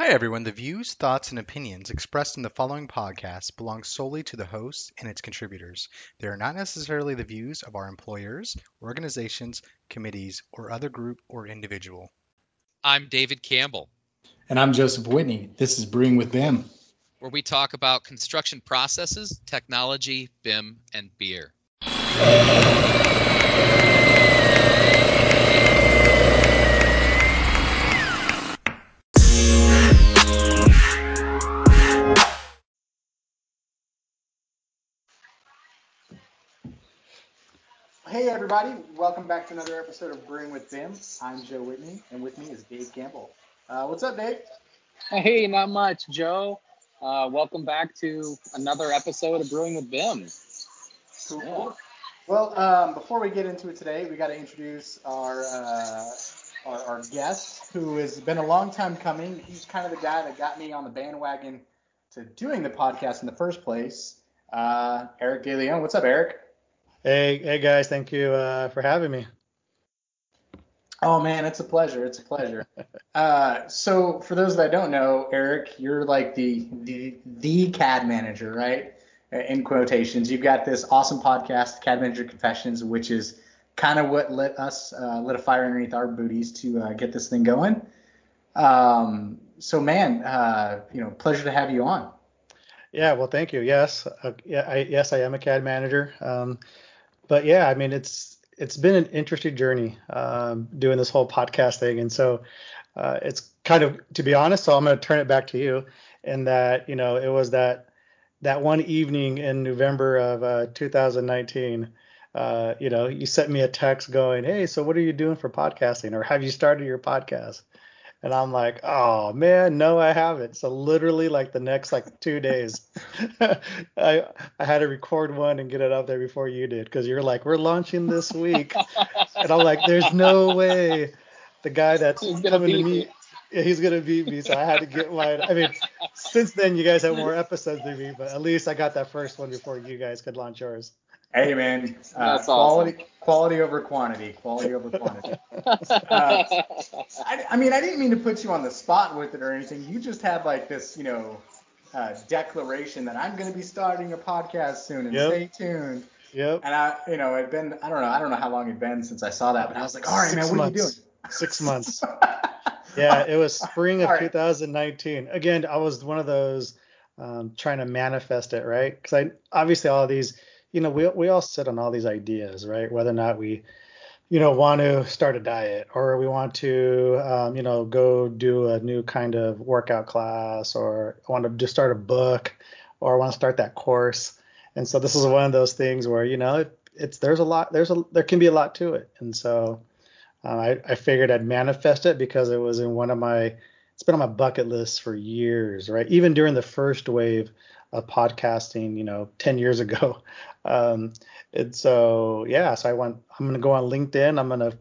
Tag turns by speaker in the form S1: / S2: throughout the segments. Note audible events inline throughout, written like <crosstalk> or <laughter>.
S1: Hi, everyone. The views, thoughts, and opinions expressed in the following podcast belong solely to the host and its contributors. They are not necessarily the views of our employers, organizations, committees, or other group or individual.
S2: I'm David Campbell,
S3: And I'm Joseph Whitney. This is Brewing with BIM.
S2: where we talk about construction processes, technology, BIM, and beer.
S3: Hey, everybody. Welcome back to another episode of Brewing with BIM. I'm Joe Whitney, and with me is Dave Campbell. Uh, what's up, Dave?
S4: Hey, not much, Joe. Uh, welcome back to another episode of Brewing with Bim.
S3: Cool.
S4: Yeah.
S3: Well, um, before we get into it today, we got to introduce our, uh, our our guest, who has been a long time coming. He's kind of the guy that got me on the bandwagon to doing the podcast in the first place. Uh, Eric DeLeon. What's up, Eric?
S5: Hey, hey guys, thank you uh, for having me.
S3: Oh man, it's a pleasure. It's a pleasure. Uh, so for those that don't know, Eric, you're like the the the CAD manager, right? Uh, In quotations, you've got this awesome podcast, CAD Manager Confessions, which is kind of what lit us uh, lit a fire underneath our booties to uh, get this thing going. Um, so man, uh, you know, pleasure to have you on.
S5: Yeah, well, thank you. Yes, uh, yeah, I, yes, I am a CAD manager. Um, but yeah, I mean, it's it's been an interesting journey um, doing this whole podcast thing, and so uh, it's kind of, to be honest, so I'm going to turn it back to you, in that you know it was that that one evening in November of uh, 2019. Uh, you know, you sent me a text going, "Hey, so what are you doing for podcasting, or have you started your podcast?" And I'm like, oh man, no, I haven't. So literally like the next like two days, <laughs> I I had to record one and get it up there before you did because you're like, we're launching this week, <laughs> and I'm like, there's no way the guy that's coming to me. yeah, he's gonna beat me. So I had to get mine. I mean, since then you guys have more <laughs> episodes than me, but at least I got that first one before you guys could launch yours.
S3: Hey man, uh,
S4: That's awesome.
S3: quality quality over quantity, quality over quantity. <laughs> Uh, I, I mean, I didn't mean to put you on the spot with it or anything. You just had like this, you know, uh, declaration that I'm going to be starting a podcast soon and
S5: Yep.
S3: stay tuned.
S5: Yep.
S3: And I, you know, it'd been, I don't know, I don't know how long it'd been since I saw that, but I was like, all right,
S5: Six
S3: man, what are you doing?
S5: Six months. <laughs> yeah, it was spring of 2019. Again, I was one of those um, trying to manifest it, right? Because I obviously all these, you know, we we all sit on all these ideas, right? Whether or not we, you know, want to start a diet or we want to, um, you know, go do a new kind of workout class or I want to just start a book or I want to start that course. And so this is one of those things where you know it, it's there's a lot there's a there can be a lot to it, and so uh, I, I figured I'd manifest it because it was in one of my, it's been on my bucket list for years, right? Even during the first wave of podcasting, you know, 10 years ago. <laughs> Um, and so, yeah, so I went, I'm going to go on LinkedIn. I'm going to,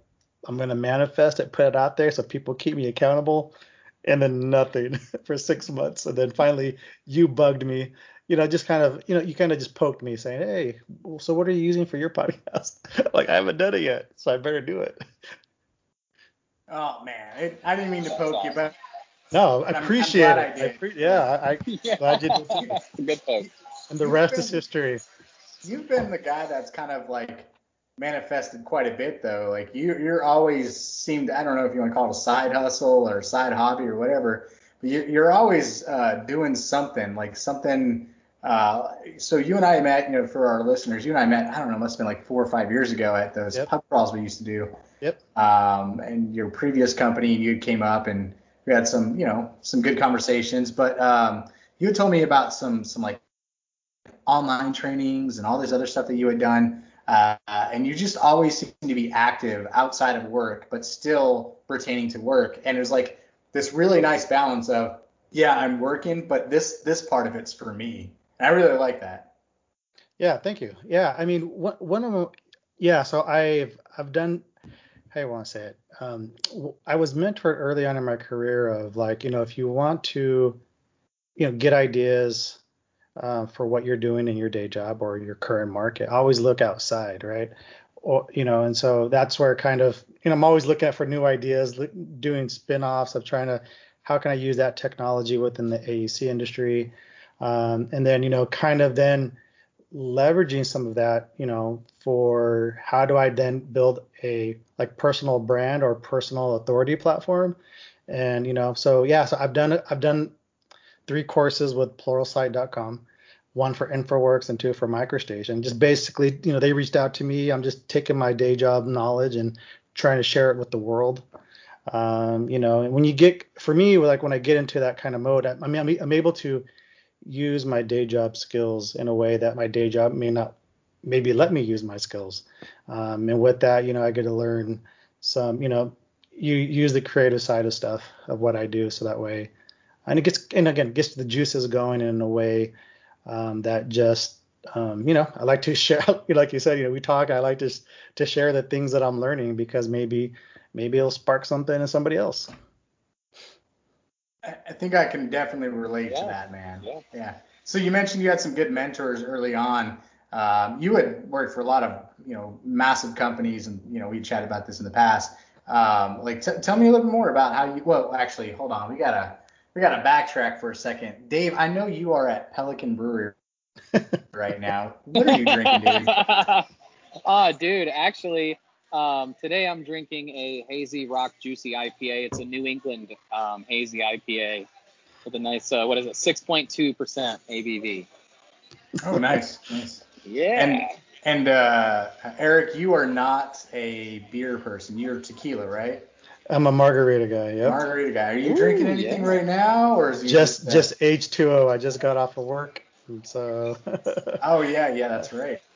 S5: I'm going to manifest it, put it out there so people keep me accountable. And then nothing <laughs> for six months. And then finally you bugged me, you know, just kind of, you know, you kind of just poked me saying, Hey, so what are you using for your <laughs> podcast? like I haven't done it yet. So I better do it.
S3: Oh man, it, I didn't mean to poke you, but
S5: No, I
S3: I'm- I'm
S5: appreciate
S3: glad
S5: it. I
S3: did.
S5: appre- yeah, I, <laughs>
S4: yeah.
S5: glad you did. <laughs>
S4: It's a good poke.
S5: And the rest is history.
S3: you've been the guy that's kind of like manifested quite a bit though. Like you you're always seemed I don't know if you want to call it a side hustle or side hobby or whatever, but you, you're always uh, doing something like something. Uh, so you and I met, you know, for our listeners, you and I met. I don't know, must have been like four or five years ago at those
S5: Yep.
S3: pub crawls we used to do.
S5: Yep.
S3: Um, and your previous company, and you came up and we had some, you know, some good conversations. But um, you told me about some some like online trainings and all this other stuff that you had done. Uh, and you just always seem to be active outside of work, but still pertaining to work. And it was like this really nice balance of, yeah, I'm working, but this this part of it's for me. I really like that.
S5: Yeah, thank you. Yeah, I mean, one of them, yeah. So I've I've done. How do you want to say it? Um, I was mentored early on in my career of like, you know, if you want to, you know, get ideas uh, for what you're doing in your day job or your current market, always look outside, right? Or, you know, and so that's where kind of, you know, I'm always looking for new ideas, doing spin-offs of trying to how can I use that technology within the AEC industry? Um, and then, you know, kind of then leveraging some of that, you know, for how do I then build a like personal brand or personal authority platform? And, you know, so yeah, so I've done. I've done three courses with pluralsight.com one for InfraWorks and two for MicroStation. Just basically, you know, they reached out to me. I'm just taking my day job knowledge and trying to share it with the world. Um, you know, and when you get, for me, like when I get into that kind of mode, I, I mean, I'm, I'm able to use my day job skills in a way that my day job may not maybe let me use my skills. Um, and with that, you know, I get to learn some, you know, you use the creative side of stuff of what I do. So that way, and it gets, and again, gets the juices going in a way um, that just um, you know I like to <laughs> share like you said you know we talk I like to to share the things that I'm learning because maybe maybe it'll spark something in somebody else.
S3: I think I can definitely relate yeah. to that, man. Yeah. yeah. So you mentioned you had some good mentors early on. Um, you had worked for a lot of you know massive companies, and you know we chatted about this in the past. Um, like, t- tell me a little bit more about how you. Well, actually, hold on. We gotta we got to backtrack for a second. Dave, I know you are at Pelican Brewery <laughs> right now. What are you drinking, Dave? <laughs>
S4: Ah, dude, actually, um, today I'm drinking a hazy rock juicy IPA. It's a New England um, hazy IPA with a nice, uh, what is it, 6.2% ABV.
S3: Oh, nice, nice.
S4: Yeah.
S3: And and uh, Eric, you are not a beer person. You're tequila, right?
S5: I'm a margarita guy. Yeah.
S3: Margarita guy. Are you Ooh, drinking anything yeah. right now, or is
S5: just just, just H2O? I just got off of work, so.
S3: oh yeah, yeah, that's right. <laughs>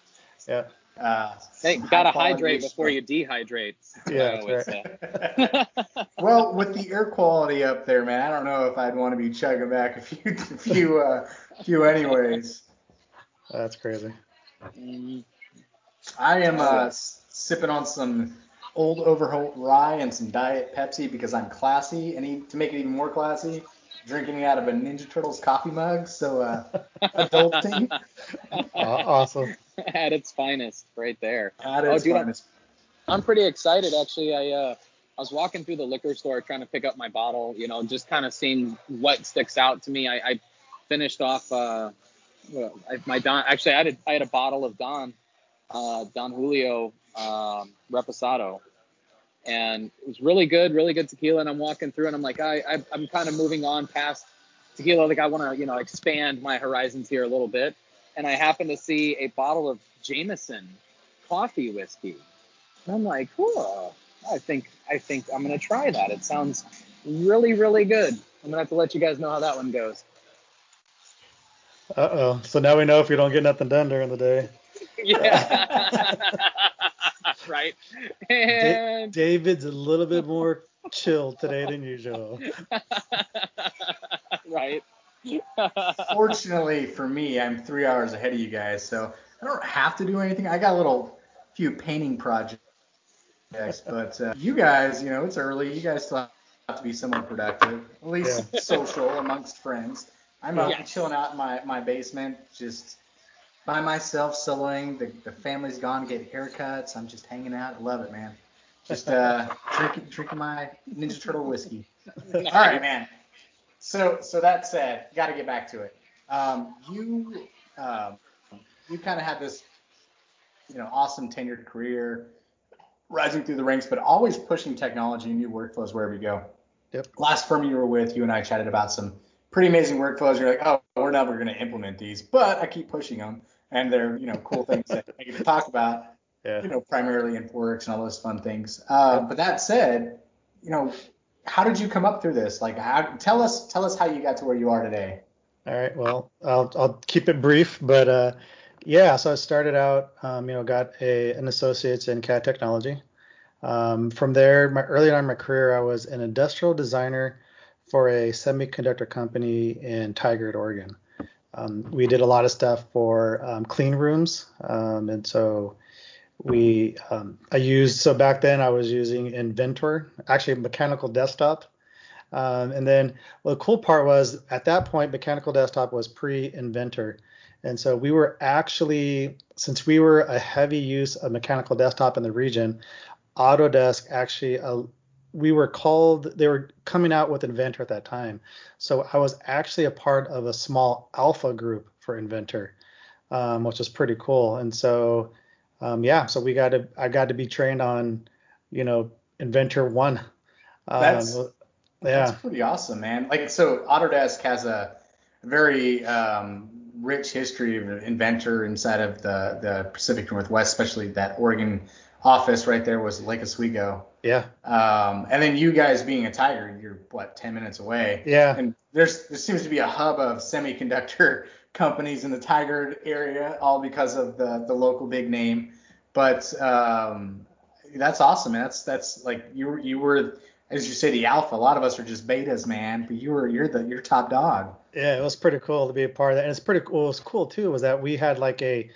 S5: Yeah.
S4: Uh, hey, gotta hydrate before you dehydrate. <laughs>
S5: Yeah, right. <laughs>
S3: well, with the air quality up there, man, I don't know if I'd want to be chugging back a few, <laughs> a few, uh, few anyways.
S5: That's crazy.
S3: I am uh, sipping on some Old Overholt rye and some Diet Pepsi because I'm classy. And to make it even more classy, drinking out of a Ninja Turtles coffee mug. So uh, adulting.
S5: awesome. <laughs>
S4: At its finest, right there.
S3: At its oh, dude, finest.
S4: I'm, I'm pretty excited actually. I uh, I was walking through the liquor store trying to pick up my bottle. You know, just kind of seeing what sticks out to me. I, I finished off uh, my Don. Actually, I had a, I had a bottle of Don uh, Don Julio um, Reposado, and it was really good, really good tequila. And I'm walking through, and I'm like, I, I I'm kind of moving on past tequila. Like I want to, you know, expand my horizons here a little bit. And I happen to see a bottle of Jameson coffee whiskey, and I'm like, oh, I think I think I'm gonna try that. It sounds really, really good. I'm gonna have to let you guys know how that one goes.
S5: Uh oh. So now we know if you don't get nothing done during the day. <laughs>
S4: Yeah. <laughs> right.
S5: And... David's a little bit more chill today than usual. <laughs>
S4: right. <laughs>
S3: Fortunately for me, I'm three hours ahead of you guys, so I don't have to do anything. I got a little few painting projects, <laughs> but uh, you guys, you know, it's early. You guys still have to be somewhat productive, at least yeah. <laughs> social amongst friends. I'm uh, chilling out in my, my basement, just by myself soloing. The, the family's gone to get haircuts. I'm just hanging out. I love it, man. Just uh, drinking drinking my Ninja Turtle whiskey. All right, man. So so that said, got to get back to it. Um, you um, you kind of had this you know awesome tenured career, rising through the ranks, but always pushing technology and new workflows wherever you go.
S5: Yep.
S3: Last firm you were with, you and I chatted about some pretty amazing workflows. You're like, oh, we're never going to implement these, but I keep pushing them and they're you know cool things that I get to talk about.
S5: Yeah.
S3: You know, primarily in InfraWorks and all those fun things. Uh, but that said, you know, how did you come up through this? Like, how, tell us tell us how you got to where you are today.
S5: All right. Well, I'll I'll keep it brief, but uh, yeah. So I started out, um, you know, got a an associate's in CAD technology. Um, from there, my early on in my career, I was an industrial designer for a semiconductor company in Tigard, Oregon. Um, we did a lot of stuff for um, clean rooms, um, and so we um, I used so back then I was using Inventor, actually mechanical desktop, um, and then well, the cool part was at that point mechanical desktop was pre-Inventor, and so we were actually since we were a heavy use of mechanical desktop in the region, Autodesk actually uh, we were called they were coming out with inventor at that time. So i was actually a part of a small alpha group for inventor um, which was pretty cool. And so um, yeah so we got to i got to be trained on you know inventor one
S3: um, that's yeah that's pretty awesome man like so autodesk has a very um, rich history of inventor inside of the the pacific northwest especially that oregon office right there was Lake Oswego.
S5: Yeah.
S3: Um, and then you guys being a Tigard, you're what 10 minutes away.
S5: Yeah.
S3: And there's there seems to be a hub of semiconductor companies in the Tigard area, all because of the the local big name. But um, that's awesome. Man. That's that's like you you were as you say the alpha. A lot of us are just betas, man. But you were you're the you're top dog.
S5: Yeah, it was pretty cool to be a part of that. And it's pretty cool. It was cool too was that we had like a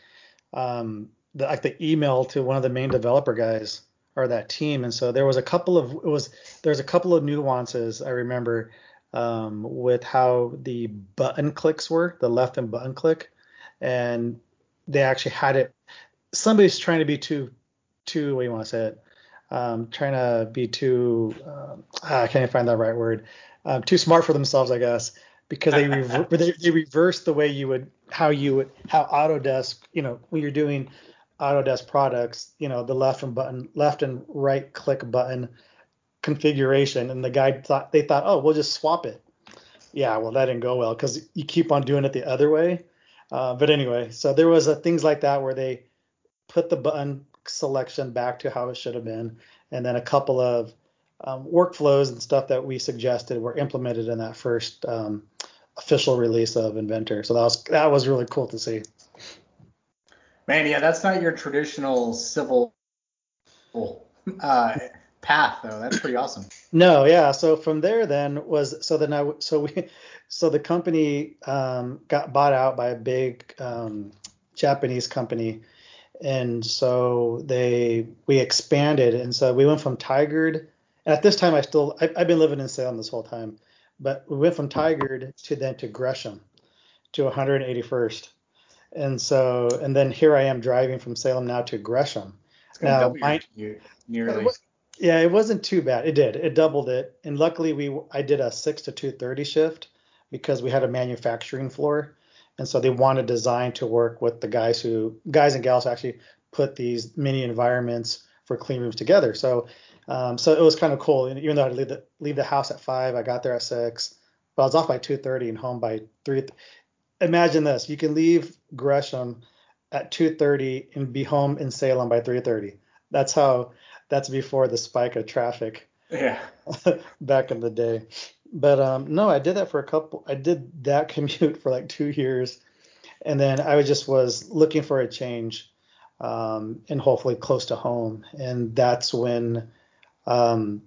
S5: um, the, like the email to one of the main developer guys or that team, and so there was a couple of it was there's a couple of nuances I remember um, with how the button clicks were, the left and button click, and they actually had it. Somebody's trying to be too too what do you want to say it? Um, trying to be too um, ah, I can't find that right word. Um, too smart for themselves, I guess, because they, rever- <laughs> they they reverse the way you would how you would how Autodesk you know when you're doing Autodesk products, you know, the left and button, left and right click button configuration, and the guy thought they thought, oh, we'll just swap it. Yeah, well, that didn't go well because you keep on doing it the other way. Uh, but anyway, so there was a, things like that where they put the button selection back to how it should have been, and then a couple of um, workflows and stuff that we suggested were implemented in that first um, official release of Inventor. So that was that was really cool to see.
S3: Man, yeah, that's not your traditional civil uh, path, though. That's pretty awesome.
S5: No, yeah. So from there, then was so then I so we so the company um, got bought out by a big um, Japanese company, and so they we expanded, and so we went from Tigard. At this time, I still I, I've been living in Salem this whole time, but we went from Tigard to then to Gresham, to 181st and so and then here I am driving from Salem now to Gresham.
S3: Now, my, nearly.
S5: Yeah, it wasn't too bad. It did. It doubled it, and luckily we I did a six to two thirty shift because we had a manufacturing floor, and so they wanted design to work with the guys who guys and gals who actually put these mini environments for clean rooms together. So um, so it was kind of cool. And even though I leave the leave the house at five, I got there at six, but I was off by two thirty and home by three imagine this: you can leave Gresham at 2:30 and be home in Salem by 3:30. That's how. That's before the spike of traffic.
S3: Yeah. <laughs>
S5: back in the day. But um, no, I did that for a couple. I did that <laughs> commute for like two years, and then I just was looking for a change, um, and hopefully close to home. And that's when um,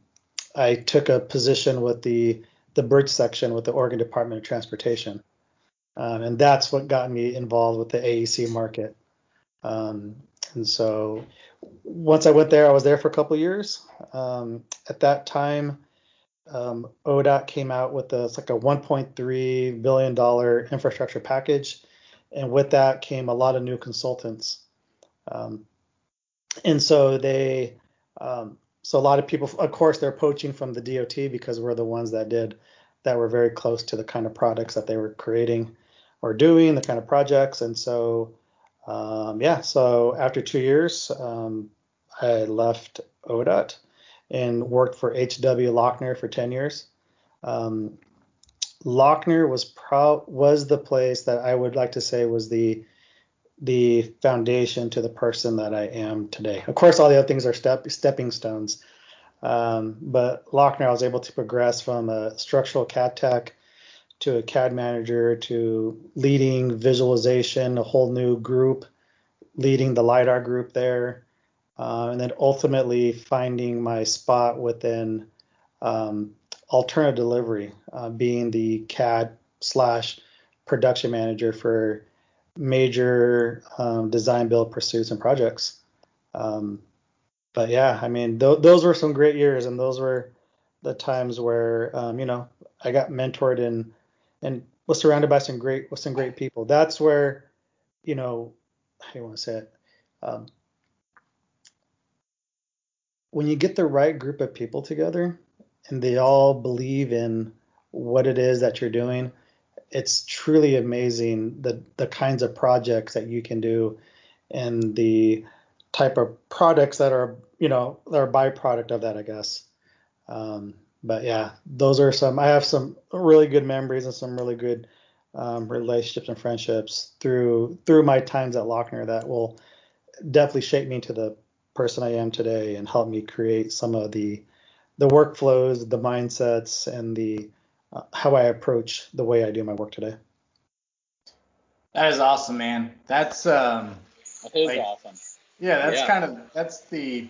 S5: I took a position with the the bridge section with the Oregon Department of Transportation. Um, and that's what got me involved with the AEC market. Um, and so once I went there, I was there for a couple years. Um, at that time, um, ODOT came out with a, it's like a 1.3 billion dollar infrastructure package, and with that came a lot of new consultants. Um, and so they, um, so a lot of people, of course, they're poaching from the DOT because we're the ones that did that were very close to the kind of products that they were creating or doing, the kind of projects. And so, um, yeah, so after two years, um, I left ODOT and worked for HW Lochner for 10 years. Um, Lochner was pro- was the place that I would like to say was the the foundation to the person that I am today. Of course, all the other things are step, stepping stones. Um, but Lochner, I was able to progress from a structural CAD tech to a CAD manager to leading visualization, a whole new group, leading the LiDAR group there, uh, and then ultimately finding my spot within um, alternative delivery, uh, being the CAD slash production manager for major um, design build pursuits and projects. Um, but yeah, I mean, th- those were some great years, and those were the times where um, you know I got mentored in and was surrounded by some great with some great people. That's where, you know, how do you want to say it? Um, when you get the right group of people together and they all believe in what it is that you're doing, it's truly amazing the the kinds of projects that you can do and the type of products that are you know that are byproduct of that, I guess. Um, but yeah, those are some. I have some really good memories and some really good um, relationships and friendships through through my times at Lochner that will definitely shape me into the person I am today and help me create some of the the workflows, the mindsets, and the uh, how I approach the way I do my work today.
S3: That is awesome, man. That's um.
S4: That is like, awesome.
S3: Yeah, that's yeah. kind of that's the.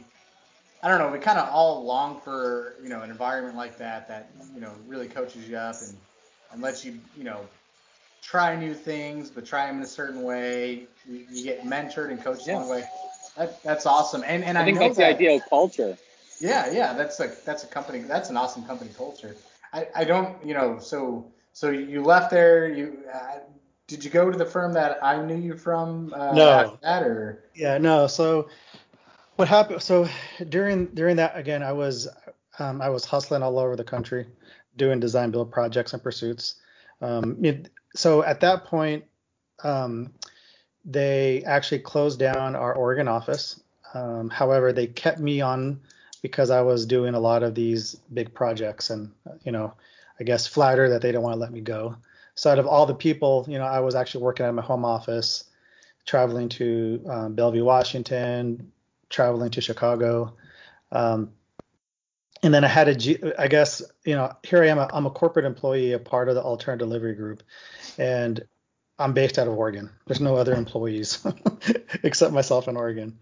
S3: I don't know. We kind of all long for you know an environment like that that you know really coaches you up and and lets you you know try new things, but try them in a certain way. You, you get mentored and coached yeah. along the way. That, that's awesome. And and I,
S4: I think
S3: that's
S4: that, the ideal culture.
S3: Yeah, yeah, that's a that's a company. That's an awesome company culture. I, I don't, you know, so so you left there. You uh, did you go to the firm that I knew you from? Uh,
S5: no.
S3: That or
S5: yeah, no. So what happened? So during during that again, I was um, I was hustling all over the country, doing design build projects and pursuits. Um, it, so at that point, um, they actually closed down our Oregon office. Um, however, they kept me on because I was doing a lot of these big projects and, you know, I guess flatter that they didn't want to let me go. So out of all the people, you know, I was actually working at my home office, traveling to um, Bellevue, Washington, traveling to Chicago. Um, and then I had a, I guess, you know, here I am, I'm a corporate employee, a part of the alternative delivery group. And I'm based out of Oregon. There's no other employees <laughs> except myself in Oregon.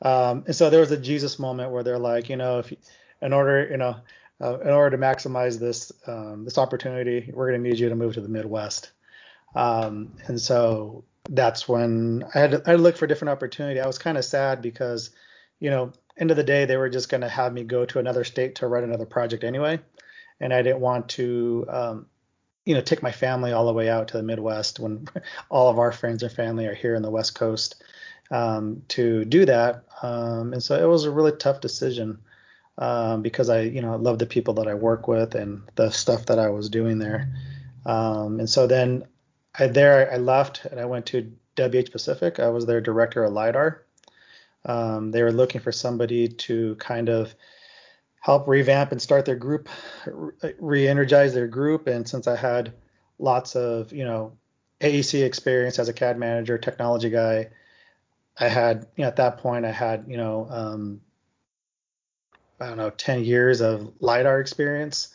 S5: Um, and so there was a Jesus moment where they're like, you know, if in order, you know, uh, in order to maximize this um, this opportunity, we're going to need you to move to the Midwest. Um, and so that's when I had to, I had to look for different opportunity. I was kind of sad because, you know, end of the day, they were just going to have me go to another state to write another project anyway, and I didn't want to um, you know, take my family all the way out to the Midwest when <laughs> all of our friends and family are here in the West Coast um, to do that. Um, and so it was a really tough decision um, because I, you know, love the people that I work with and the stuff that I was doing there. Um, and so then I there I left and I went to WH Pacific. I was their director of lidar. Um, they were looking for somebody to kind of help revamp and start their group, re-energize their group. And since I had lots of, you know, AEC experience as a CAD manager, technology guy, I had, you know, at that point, I had, you know, um, I don't know, 10 years of LiDAR experience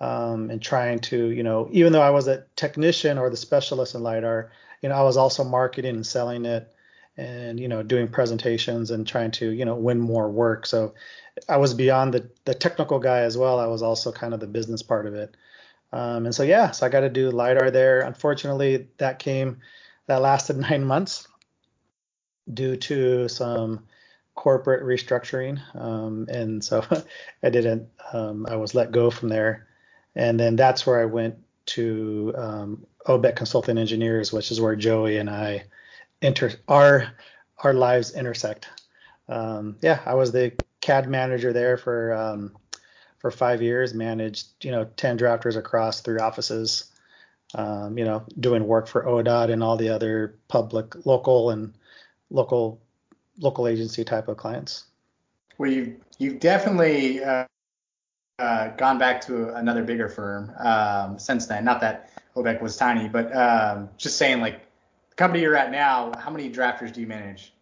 S5: um, and trying to, you know, even though I was a technician or the specialist in LiDAR, you know, I was also marketing and selling it and, you know, doing presentations and trying to, you know, win more work. So I was beyond the, the technical guy as well. I was also kind of the business part of it. Um, and so, yeah, so I got to do LiDAR there. Unfortunately, that came, that lasted <laughs> nine months due to some corporate restructuring. Um, and so <laughs> I didn't, um, I was let go from there. And then that's where I went to um, OBEC Consulting Engineers, which is where Joey and I enter, our, our lives intersect. Um, yeah, I was the CAD manager there for um, for five years. Managed you know ten drafters across three offices. Um, you know, doing work for ODOT and all the other public, local, and local local agency type of clients.
S3: Well, you you've definitely uh, uh, gone back to another bigger firm um, since then. Not that OBEC was tiny, but um, just saying like company you're at now. How many drafters do you manage?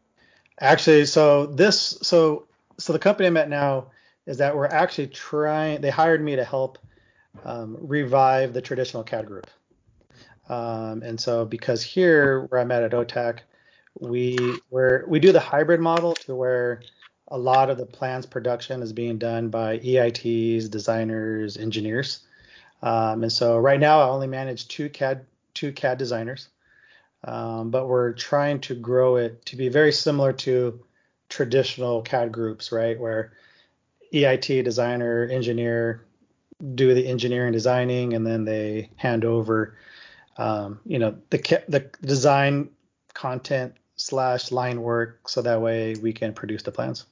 S5: Actually, so this so so the company I'm at now is that we're actually trying. They hired me to help um, revive the traditional CAD group. Um, and so because here where I'm at at Otak, we where we do the hybrid model to where a lot of the plans production is being done by EITs, designers, engineers. Um, and so right now I only manage two CAD two CAD designers, um, but we're trying to grow it to be very similar to traditional CAD groups, right? Where EIT designer, engineer do the engineering designing, and then they hand over, um, you know, the the design content slash line work, so that way we can produce the plans.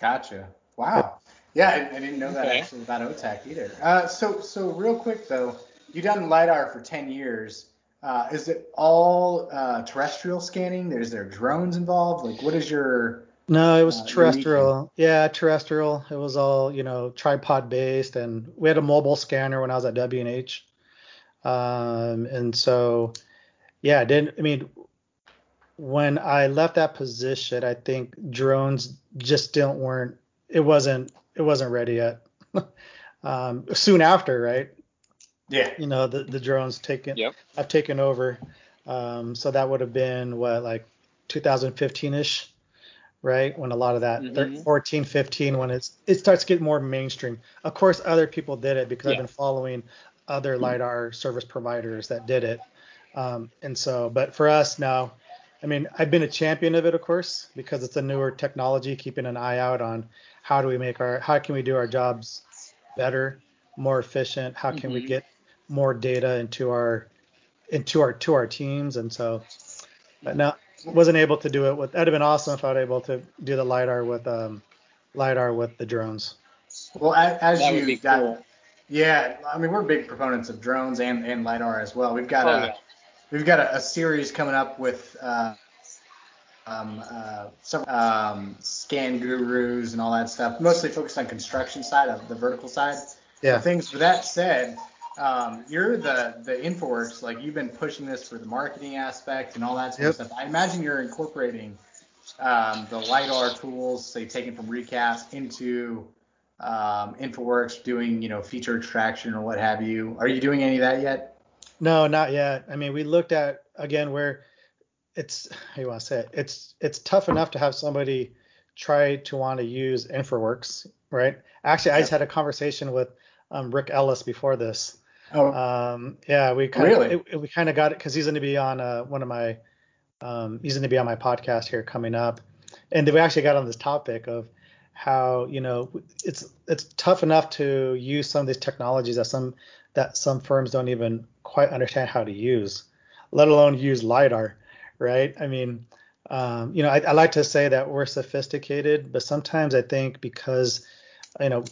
S3: Gotcha. Wow. Yeah, I, I didn't know that
S4: Okay.
S3: actually about Otak either. Uh, so, so real quick though, you've done lidar for 10 years. Uh, is it all uh, terrestrial scanning? Is there drones involved? Like, what is your?
S5: No, it was
S3: Uh,
S5: terrestrial. Yeah, terrestrial. It was all, you know, tripod based and we had a mobile scanner when I was at W&H. Um, and so, yeah, I didn't, I mean, when I left that position, I think drones just didn't weren't, it wasn't, it wasn't ready yet. <laughs> um, soon after, right?
S3: Yeah.
S5: You know, the, the drones taken,
S4: Yep.
S5: have taken over. Um, so that would have been what, like 2015 ish, right? When a lot of that, thir-
S4: Mhm.
S5: 14, 15, when it's, it starts to get more mainstream. Of course, other people did it because I've been following other LiDAR service providers that did it. Um, and so, but for us now, I mean, I've been a champion of it, of course, because it's a newer technology, keeping an eye out on how do we make our, how can we do our jobs better, more efficient? How can we
S4: Mhm.
S5: get more data into our, into our, to our teams? And so, but no, wasn't able to do it with, that'd have been awesome if I was able to do the LiDAR with, um, LiDAR with the drones.
S3: Well, as, as
S4: That
S3: you
S4: would be
S3: got,
S4: cool.
S3: yeah, I mean, we're big proponents of drones and, and lidar as well. We've got
S4: Oh,
S3: a
S4: yeah.
S3: we've got a, a series coming up with uh, um, uh, some um, scan gurus and all that stuff, mostly focused on construction side of the vertical side.
S5: Yeah.
S3: Things with that said, um, you're the the InfraWorks, like you've been pushing this for the marketing aspect and all that sort of stuff. I imagine you're incorporating um, the lidar tools, say taken from ReCap, into um, InfraWorks, doing you know feature extraction or what have you. Are you doing any of that yet?
S5: No, not yet. I mean, we looked at again where it's how you want to say it. It's it's tough enough to have somebody try to want to use InfraWorks, right? Actually, I just had a conversation with um, Rick Ellis before this.
S3: Oh,
S5: Um, yeah, we kind
S3: Really?
S5: of we kind of got it because he's going to be on uh, one of my um, he's going to be on my podcast here coming up, and we actually got on this topic of how you know it's it's tough enough to use some of these technologies that some that some firms don't even quite understand how to use, let alone use lidar, right? I mean, um, you know, I, I like to say that we're sophisticated, but sometimes I think because you know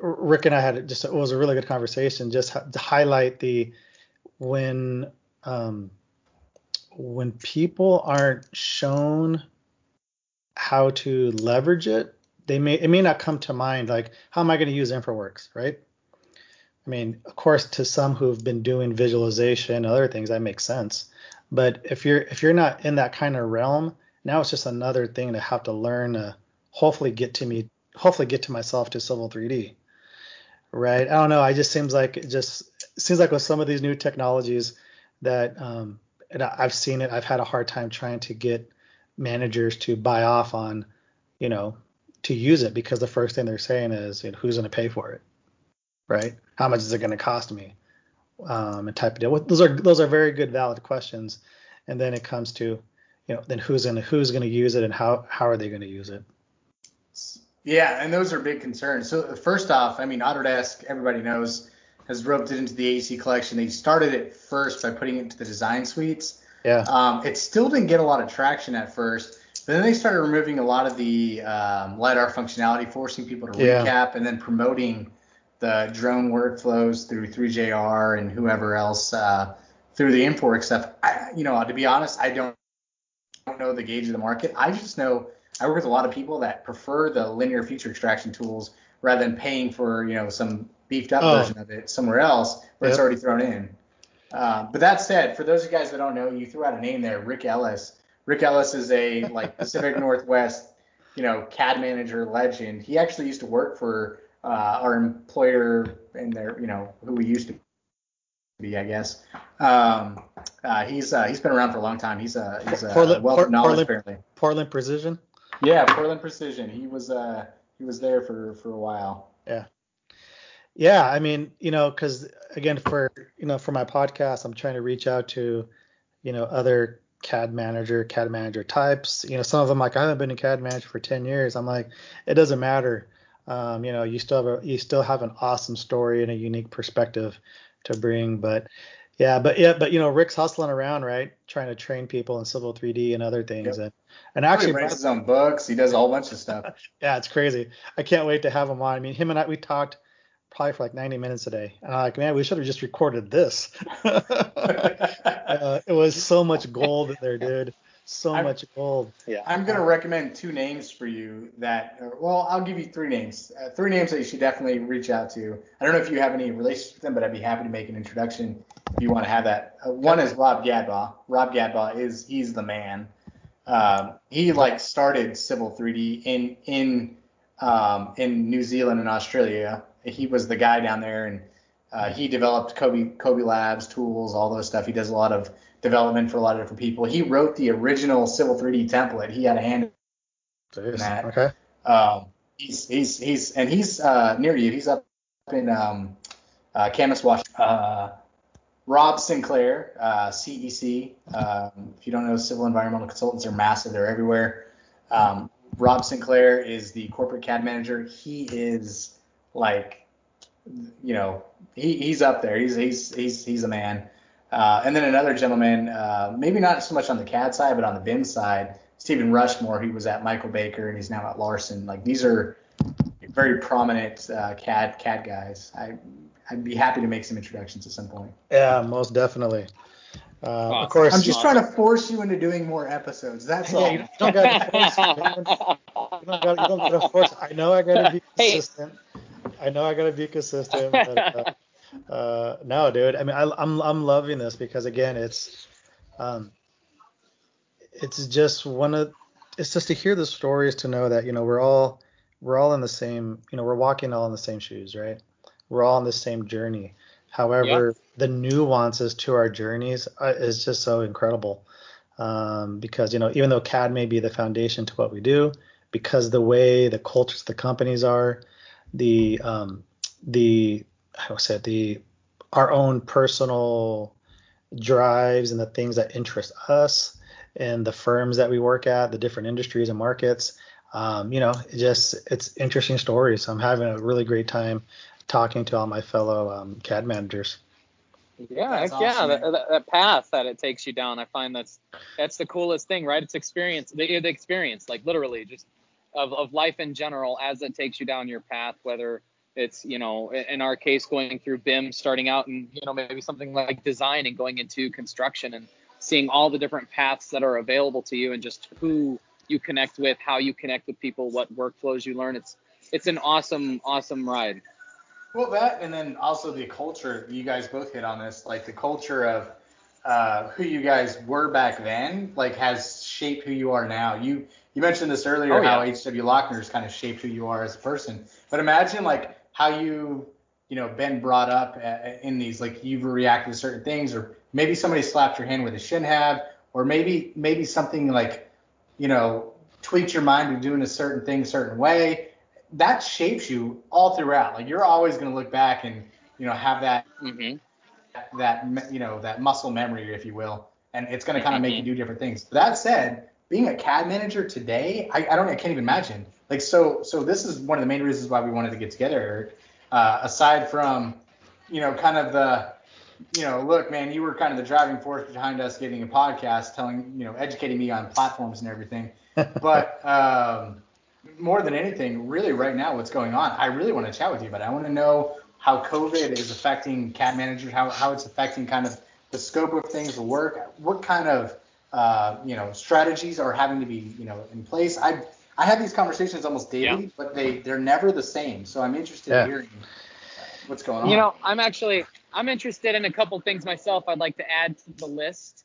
S5: Rick and I had just it was a really good conversation just to highlight the when um, when people aren't shown how to leverage it, they may it may not come to mind like how am I going to use InfraWorks, right? I mean, of course, to some who've been doing visualization and other things, that makes sense. But if you're if you're not in that kind of realm, now it's just another thing to have to learn to hopefully get to me, hopefully get to myself to Civil 3D right? I don't know. I just seems like it just seems like with some of these new technologies that um, and I've seen it. I've had a hard time trying to get managers to buy off on, you know, to use it because the first thing they're saying is, you know, who's going to pay for it, right? How much is it going to cost me? Um, and type of deal. Those are those are very good, valid questions. And then it comes to, you know, then who's going to who's going to use it and how how are they going to use it?
S3: Yeah, and those are big concerns. So first off, I mean, Autodesk, everybody knows, has roped it into the AC collection. They started it first by putting it into the design suites.
S5: Yeah.
S3: Um, it still didn't get a lot of traction at first, but then they started removing a lot of the um, lidar functionality, forcing people to
S5: Yeah.
S3: ReCap, and then promoting the drone workflows through 3DR and whoever else uh, through the InfraWorks stuff. I, you know, to be honest, I don't don't know the gauge of the market. I just know I work with a lot of people that prefer the linear feature extraction tools rather than paying for you know some beefed up
S5: Oh.
S3: version of it somewhere else where it's already thrown in. Uh, but that said, for those of you guys that don't know, you threw out a name there, Rick Ellis. Rick Ellis is a like <laughs> Pacific Northwest, you know, CAD manager legend. He actually used to work for uh, our employer and their, you know, who we used to be, I guess. Um, uh, he's uh, he's been around for a long time. He's a he's a
S5: Portland-
S3: wealth of knowledge
S5: Portland-
S3: apparently.
S5: Portland Precision.
S3: Yeah, Portland Precision. He was uh he was there for for a while.
S5: Yeah, Yeah, I mean, you know, because again, for you know, for my podcast, I'm trying to reach out to, you know, other CAD manager, CAD manager types. You know, some of them like I haven't been a CAD manager for 10 years. I'm like, it doesn't matter. Um, you know, you still have a you still have an awesome story and a unique perspective to bring. But Yeah, but yeah, but you know, Rick's hustling around, right? Trying to train people in Civil 3D and other things,
S3: Yep.
S5: and and
S3: Actually,
S5: actually,
S3: he writes his own books. He does a whole bunch of stuff. <laughs>
S5: yeah, it's crazy. I can't wait to have him on. I mean, him and I, we talked probably for like 90 minutes today. And I'm like, man, we should have just recorded this. <laughs> uh, it was so much gold there, dude. So
S3: I'm-
S5: much gold.
S4: Yeah.
S3: I'm gonna recommend two names for you that. Well, I'll give you three names. Uh, three names that you should definitely reach out to. I don't know if you have any relationship with them, but I'd be happy to make an introduction if you want to have that. Uh, one is Rob Gadbaugh. Rob Gadbaugh is he's the man. Um, he like started Civil 3D in in um, in New Zealand and Australia. He was the guy down there, and uh, he developed Kobe Kobe Labs tools, all those stuff. He does a lot of development for a lot of different people. He wrote the original Civil 3D template. He had a hand.
S5: Jeez.
S3: that.
S5: Okay.
S3: Um, he's he's he's and he's uh, near you. He's up in um, uh, Camas, Washington. Uh, Rob Sinclair, uh, CEC. Um, if you don't know, civil environmental consultants are massive. They're everywhere. Um, Rob Sinclair is the corporate CAD manager. He is like, you know, he, he's up there. He's he's he's he's a man. Uh, and then another gentleman, uh, maybe not so much on the CAD side, but on the BIM side, Stephen Rushmore. He was at Michael Baker and he's now at Larson. Like these are very prominent uh, CAD CAD guys. I I'd be happy to make some introductions at some point.
S5: Yeah, most definitely. Uh,
S4: Awesome.
S5: Of course.
S3: I'm just
S4: Awesome.
S3: trying to force you into doing more episodes. That's
S5: Yeah,
S3: all.
S5: you don't gotta force. You don't gotta, you don't gotta force. I know I gotta be
S4: Hey.
S5: consistent. I know I gotta be consistent. But, uh, uh, no, dude. I mean, I, I'm I'm loving this because again, it's um, it's just one of it's just to hear the stories to know that you know we're all we're all in the same you know we're walking all in the same shoes, right? We're all on the same journey. However, the nuances to our journeys uh, is just so incredible um, because you know even though CAD may be the foundation to what we do, because the way the cultures the companies are, the um, the how say it, the our own personal drives and the things that interest us and the firms that we work at, the different industries and markets. Um, you know, it just it's interesting stories. I'm having a really great time talking to all my fellow um, CAD managers.
S4: Yeah,
S3: That's
S4: yeah,
S3: awesome,
S4: that, that, that path that it takes you down, I find that's that's the coolest thing, right? It's experience, the, the experience, like literally just of, of life in general as it takes you down your path, whether it's, you know, in in our case, going through BIM, starting out and, you know, maybe something like design and going into construction and seeing all the different paths that are available to you and just who you connect with, how you connect with people, what workflows you learn. It's, it's an awesome, awesome ride.
S3: Well, that and then also the culture. You guys both hit on this, like the culture of uh, who you guys were back then, like has shaped who you are now. You you mentioned this earlier
S4: Oh,
S3: how
S4: yeah.
S3: H.W. Lochner has kind of shaped who you are as a person. But imagine like how you you know been brought up uh, in these like you've reacted to certain things, or maybe somebody slapped your hand where they shouldn't have, or maybe maybe something like you know tweaked your mind to doing a certain thing a certain way that shapes you all throughout. Like you're always going to look back and you know have that
S4: Mm-hmm.
S3: that you know that muscle memory, if you will, and it's going to kind of make
S4: Mhm.
S3: you do different things. That said, being a CAD manager today, I, I don't, I can't even imagine. Like so, so this is one of the main reasons why we wanted to get together. Eric. Uh, aside from, you know, kind of the, you know, look, man, you were kind of the driving force behind us getting a podcast, telling, you know, educating me on platforms and everything. <laughs> But um, more than anything, really, right now, what's going on? I really want to chat with you, but I want to know how COVID is affecting CAD managers, how, how it's affecting kind of the scope of things, the work, what kind of uh, you know strategies are having to be you know in place. I I have these conversations almost daily, but they they're never the same. So I'm interested
S5: Yeah.
S3: in hearing what's going on.
S4: You know, I'm actually I'm interested in a couple things myself. I'd like to add to the list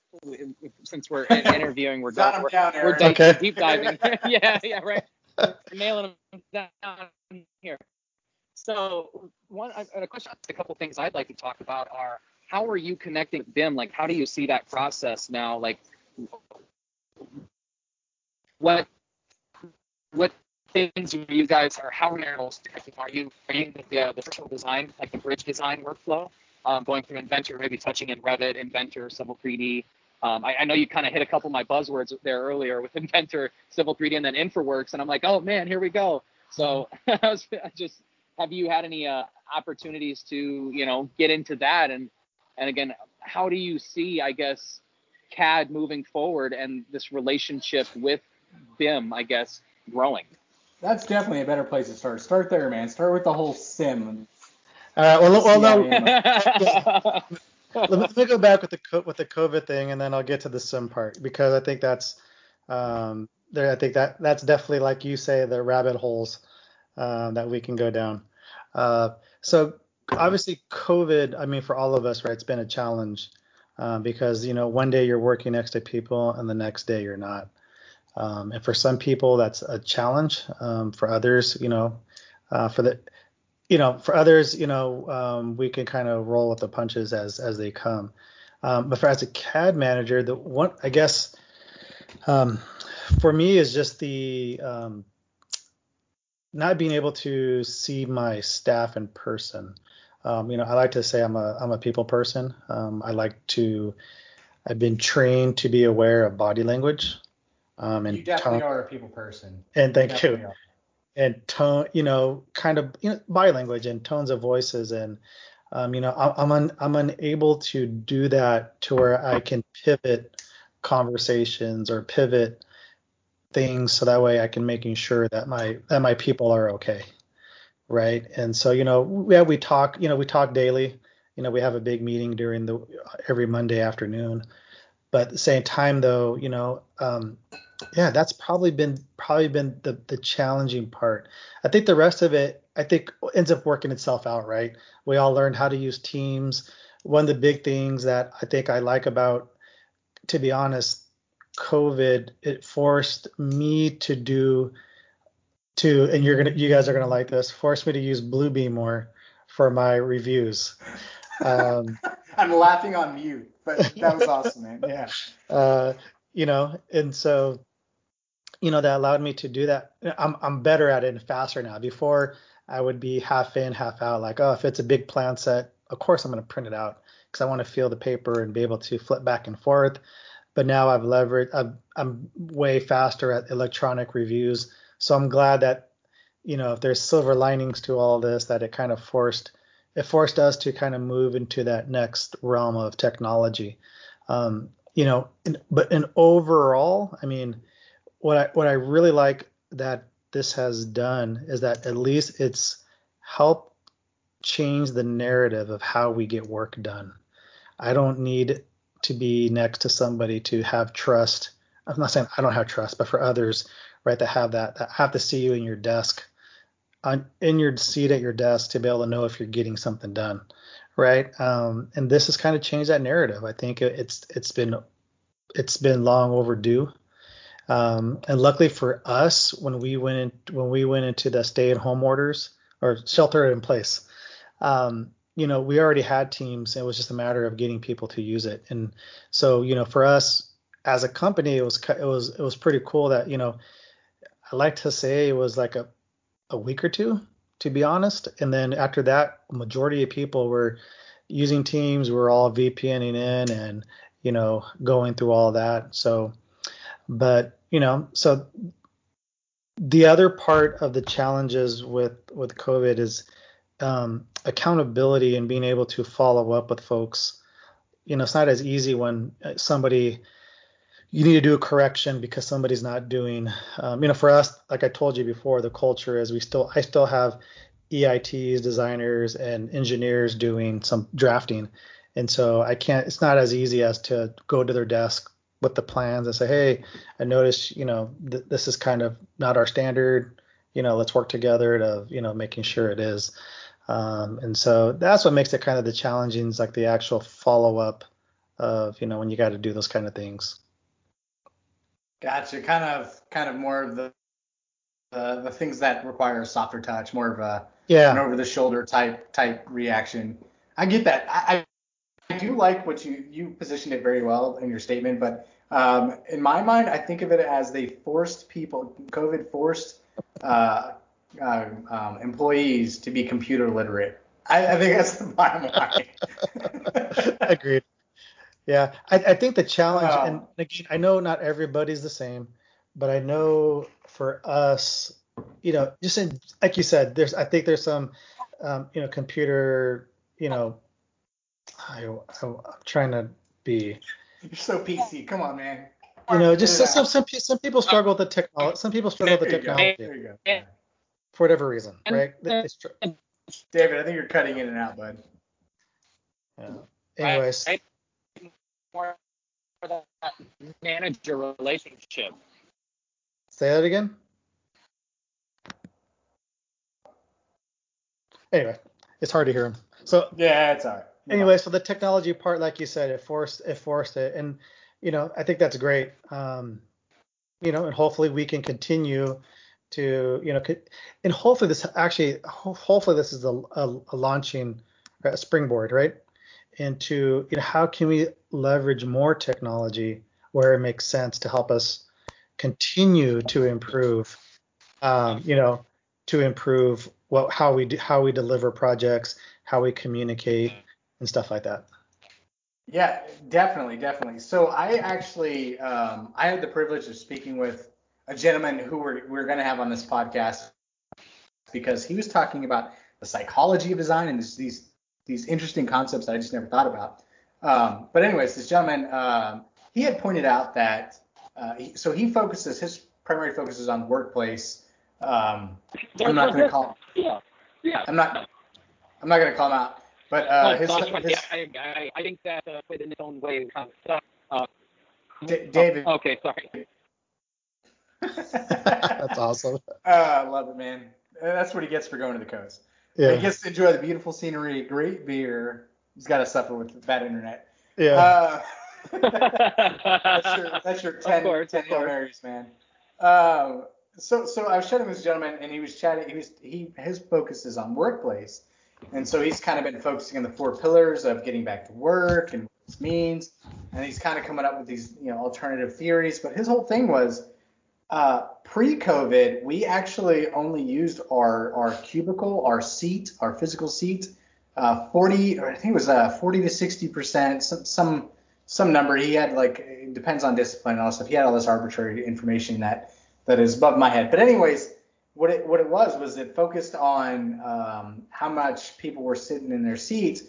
S4: since we're <laughs> interviewing. We're
S3: Jot
S4: going,
S3: 'em
S4: we're,
S3: down,
S4: we're deep,
S5: Okay.
S4: deep diving. <laughs> yeah, yeah, right. Nailing them down here. So one a question, a couple things I'd like to talk about are how are you connecting BIM? Like, how do you see that process now? Like, what what things are you guys are how are you are you creating the, uh, the virtual design like the bridge design workflow um, going through inventor maybe touching in revit inventor civil 3d um, I, I know you kind of hit a couple of my buzzwords there earlier with <laughs> inventor civil 3d and then infraworks and i'm like oh man here we go so <laughs> i was just have you had any uh, opportunities to you know get into that and and again how do you see, I guess, CAD moving forward and this relationship with BIM, I guess, growing?
S3: That's definitely a better place to start. Start there, man. Start with the whole sim.
S5: Uh, well, well, no, <laughs> let, me, let me go back with the with the COVID thing, and then I'll get to the sim part because I think that's um, there. I think that that's definitely like you say the rabbit holes uh, that we can go down. Uh, so obviously COVID, I mean for all of us, right? It's been a challenge uh, because you know one day you're working next to people and the next day you're not. Um, and for some people that's a challenge. Um, for others, you know, uh, for the you know, for others, you know, um, we can kind of roll with the punches as as they come. Um, but for as a CAD manager, the one I guess um, for me is just the um, not being able to see my staff in person. Um, you know, I like to say I'm a I'm a people person. Um, I like to. I've been trained to be aware of body language.
S3: Um, and you definitely tone, are a people person.
S5: And thank you. you. And tone, you know, kind of you know, body language and tones of voices, and um, you know, I'm un, I'm unable to do that to where I can pivot conversations or pivot things so that way I can making sure that my that my people are okay right? And so you know yeah we talk you know we talk daily. You know we have a big meeting during the every Monday afternoon but at the same time though you know um, yeah that's probably been probably been the the challenging part. I think the rest of it I think ends up working itself out right? We all learned how to use teams. One of the big things that I think I like about to be honest COVID, it forced me to do to, and you're gonna, you guys are gonna like this, forced me to use Bluebeam more for my reviews.
S3: Um, <laughs> I'm laughing on mute, but that was awesome, man. <laughs> Yeah.
S5: Uh, you know, and so, you know, that allowed me to do that. I'm I'm better at it and faster now. Before I would be half in, half out. Like, oh, if it's a big plan set, of course I'm gonna print it out because I want to feel the paper and be able to flip back and forth but now I've leveraged. i am way faster at electronic reviews, so I'm glad that you know if there's silver linings to all this, that it kind of forced it forced us to kind of move into that next realm of technology. Um, you know, in, but in overall, I mean, what I what I really like that this has done is that at least it's helped change the narrative of how we get work done. I don't need to be next to somebody to have trust. I'm not saying I don't have trust, but for others, right, that have that, that have to see you in your desk, in your seat at your desk to be able to know if you're getting something done, right? Um, and this has kind of changed that narrative. I think it's it's been it's been long overdue. Um, and luckily for us, when we went in, when we went into the stay-at-home orders or shelter in place, um, you know, we already had teams. It was just a matter of getting people to use it. And so, you know, for us as a company, it was it was it was pretty cool that you know, I like to say it was like a a week or two, to be honest. And then after that, majority of people were using Teams. We're all VPNing in and you know going through all that. So, but you know, so the other part of the challenges with with COVID is um, accountability and being able to follow up with folks. You know, it's not as easy when somebody you need to do a correction because somebody's not doing. Um, you know, for us, like I told you before, the culture is we still I still have EITs, designers, and engineers doing some drafting, and so I can't. It's not as easy as to go to their desk with the plans and say, hey, I noticed, you know, th- this is kind of not our standard. You know, let's work together to, you know, making sure it is. Um, and so that's what makes it kind of the challenging is like the actual follow up of, you know, when you got to do those kind of things.
S3: Gotcha. Kind of, kind of more of the, the, the things that require a softer touch, more of a,
S5: yeah,
S3: an over the shoulder type, type reaction. I get that. I, I do like what you, you positioned it very well in your statement, but um, in my mind, I think of it as they forced people, COVID forced uh, uh, um, employees to be computer literate. I, I think that's the bottom line. <laughs>
S5: Agreed. Yeah, I, I, think the challenge, uh, and again, I know not everybody's the same, but I know for us, you know, just in like you said, there's I think there's some, um, you know, computer, you know, I, am trying to be.
S3: You're so PC. Come on, man.
S5: You know, just some, some some some people struggle with the technology. Some people struggle with the
S3: There you go.
S5: technology
S3: There you go.
S4: Yeah.
S5: for whatever reason, right? They- they str-
S3: David, I think you're cutting in and out, bud.
S5: yeah. Anyways,
S4: Right? More for that manager relationship.
S5: say that again. Anyway, it's hard to hear him. So
S3: Yeah, it's all right.
S5: anyway, so the technology part, like you said, it forced it forced it, and you know, I think that's great. Um, you know, and hopefully we can continue to, you know, and hopefully this actually, hopefully this is a, a, a launching a springboard, right? Into you know, how can we leverage more technology where it makes sense to help us continue to improve, um, you know, to improve what how we do, how we deliver projects, how we communicate, and stuff like that.
S3: Yeah, definitely, definitely. So I actually, um, I had the privilege of speaking with a gentleman who we're, we're going to have on this podcast because he was talking about the psychology of design and these these interesting concepts that I just never thought about. Um, but anyways, this gentleman, um, he had pointed out that, uh, he, so he focuses, his primary focus is on workplace. Um, I'm not going to call,
S4: Yeah. Yeah.
S3: I'm not, I'm not going to call him out, but uh,
S4: Oh,
S3: his,
S4: gosh,
S3: his
S4: yeah, I, I, I think that uh, in its own way kind of stuff. Uh,
S3: D- David.
S4: oh, okay, sorry. <laughs>
S5: That's awesome. <laughs>
S3: Uh, I love it, man. That's what he gets for going to the coast. He
S5: Yeah.
S3: gets to enjoy the beautiful scenery, great beer. He's got to suffer with bad internet.
S5: Yeah.
S3: Uh, <laughs> that's your, that's your 10,
S4: course,
S3: 10 Hail. Marys, man. Um, so, so I was chatting with this gentleman, and he was chatting. He was he his focus is on workplace, and so he's kind of been focusing on the four pillars of getting back to work and what this means, and he's kind of coming up with these you know alternative theories. But his whole thing was uh, pre-COVID, we actually only used our our cubicle, our seat, our physical seat, uh, 40, or I think it was uh, 40 to 60 percent, some some some number. He had like it depends on discipline and all stuff. He had all this arbitrary information that that is above my head. But anyways, what it what it was was it focused on um, how much people were sitting in their seats,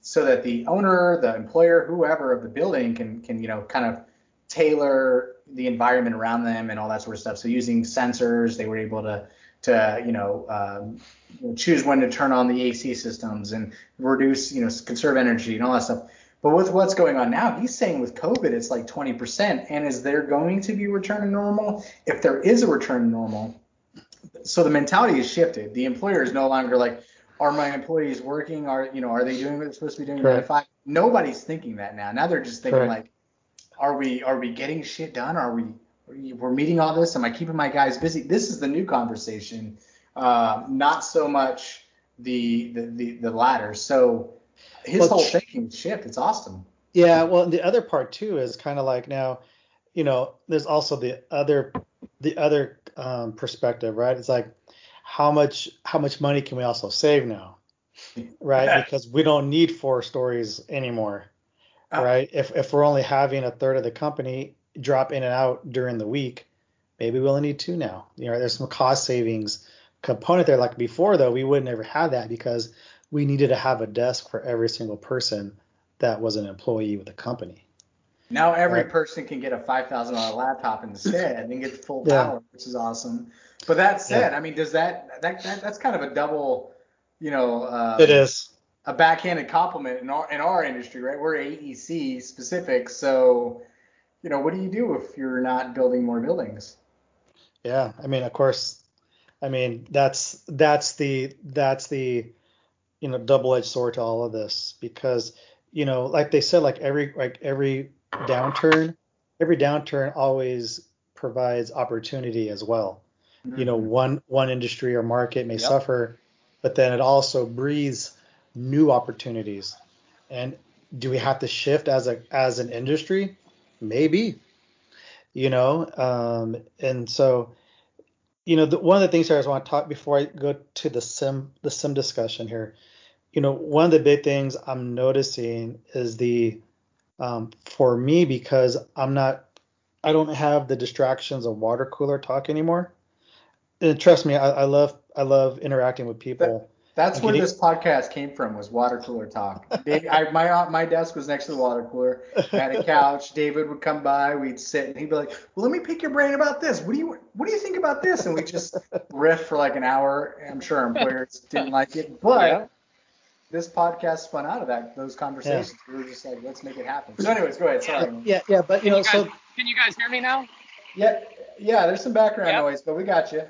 S3: so that the owner, the employer, whoever of the building can can you know kind of tailor the environment around them and all that sort of stuff. So using sensors, they were able to to you know, um, choose when to turn on the AC systems and reduce you know conserve energy and all that stuff. But with what's going on now, he's saying with COVID, it's like 20%. And is there going to be a return to normal? If there is a return to normal, so the mentality has shifted. The employer is no longer like, are my employees working? Are you know, are they doing what they're supposed to be doing?
S5: Correct.
S3: Nobody's thinking that now. Now they're just thinking
S5: Correct.
S3: like, are we are we getting shit done? Are we we're meeting all this? Am I keeping my guys busy? This is the new conversation, uh, not so much the the the, the latter. So his
S5: Well,
S3: whole thinking shift. It's awesome.
S5: Yeah, well, the other part too is kind of like now, you know, there's also the other the other um, perspective, right? It's like how much how much money can we also save now, <laughs> right? Because we don't need four stories anymore,
S3: Uh,
S5: right? If if we're only having a third of the company drop in and out during the week, maybe we only need two now. You know, there's some cost savings component there. Like before, though, we would never have that because we needed to have a desk for every single person that was an employee with the company.
S3: Now every
S5: Right.
S3: person can get a five thousand dollar laptop instead and get full
S5: Yeah.
S3: power, which is awesome. But that said, I mean, does that, that that that's kind of a double, you know, uh,
S5: It is.
S3: A backhanded compliment in our in our industry, right? We're AEC specific, so you know, what do you do if you're not building more buildings?
S5: Yeah. I mean, of course, I mean that's that's the that's the you know double-edged sword to all of this because you know, like they said, like every like every downturn, every downturn always provides opportunity as well. You know, mm-hmm. one one industry or market may
S3: Yep.
S5: suffer, but then it also breathes new opportunities. And do we have to shift as a as an industry? Maybe. You know, um, and so you know, the, one of the things here I just want to talk before I go to the sim the sim discussion here. You know, one of the big things I'm noticing is the um, for me because I'm not I don't have the distractions of water cooler talk anymore. And trust me, I, I love I love interacting with people
S3: That's where this podcast came from. Was water cooler talk. <laughs> Dave, I, my uh, my desk was next to the water cooler. I had a couch. David would come by. We'd sit, and he'd be like, "Well, let me pick your brain about this. What do you what do you think about this?" And we just <laughs> riff for like an hour. I'm sure employers didn't like it, but
S4: Yeah.
S3: this podcast spun out of that those conversations. We were just like, let's make it happen. So, anyways, go ahead. Sorry.
S5: Yeah, yeah, but you know,
S4: you guys,
S5: so
S4: can you guys hear me now?
S3: Yeah, yeah. There's some background
S4: Yep.
S3: noise, but we got you.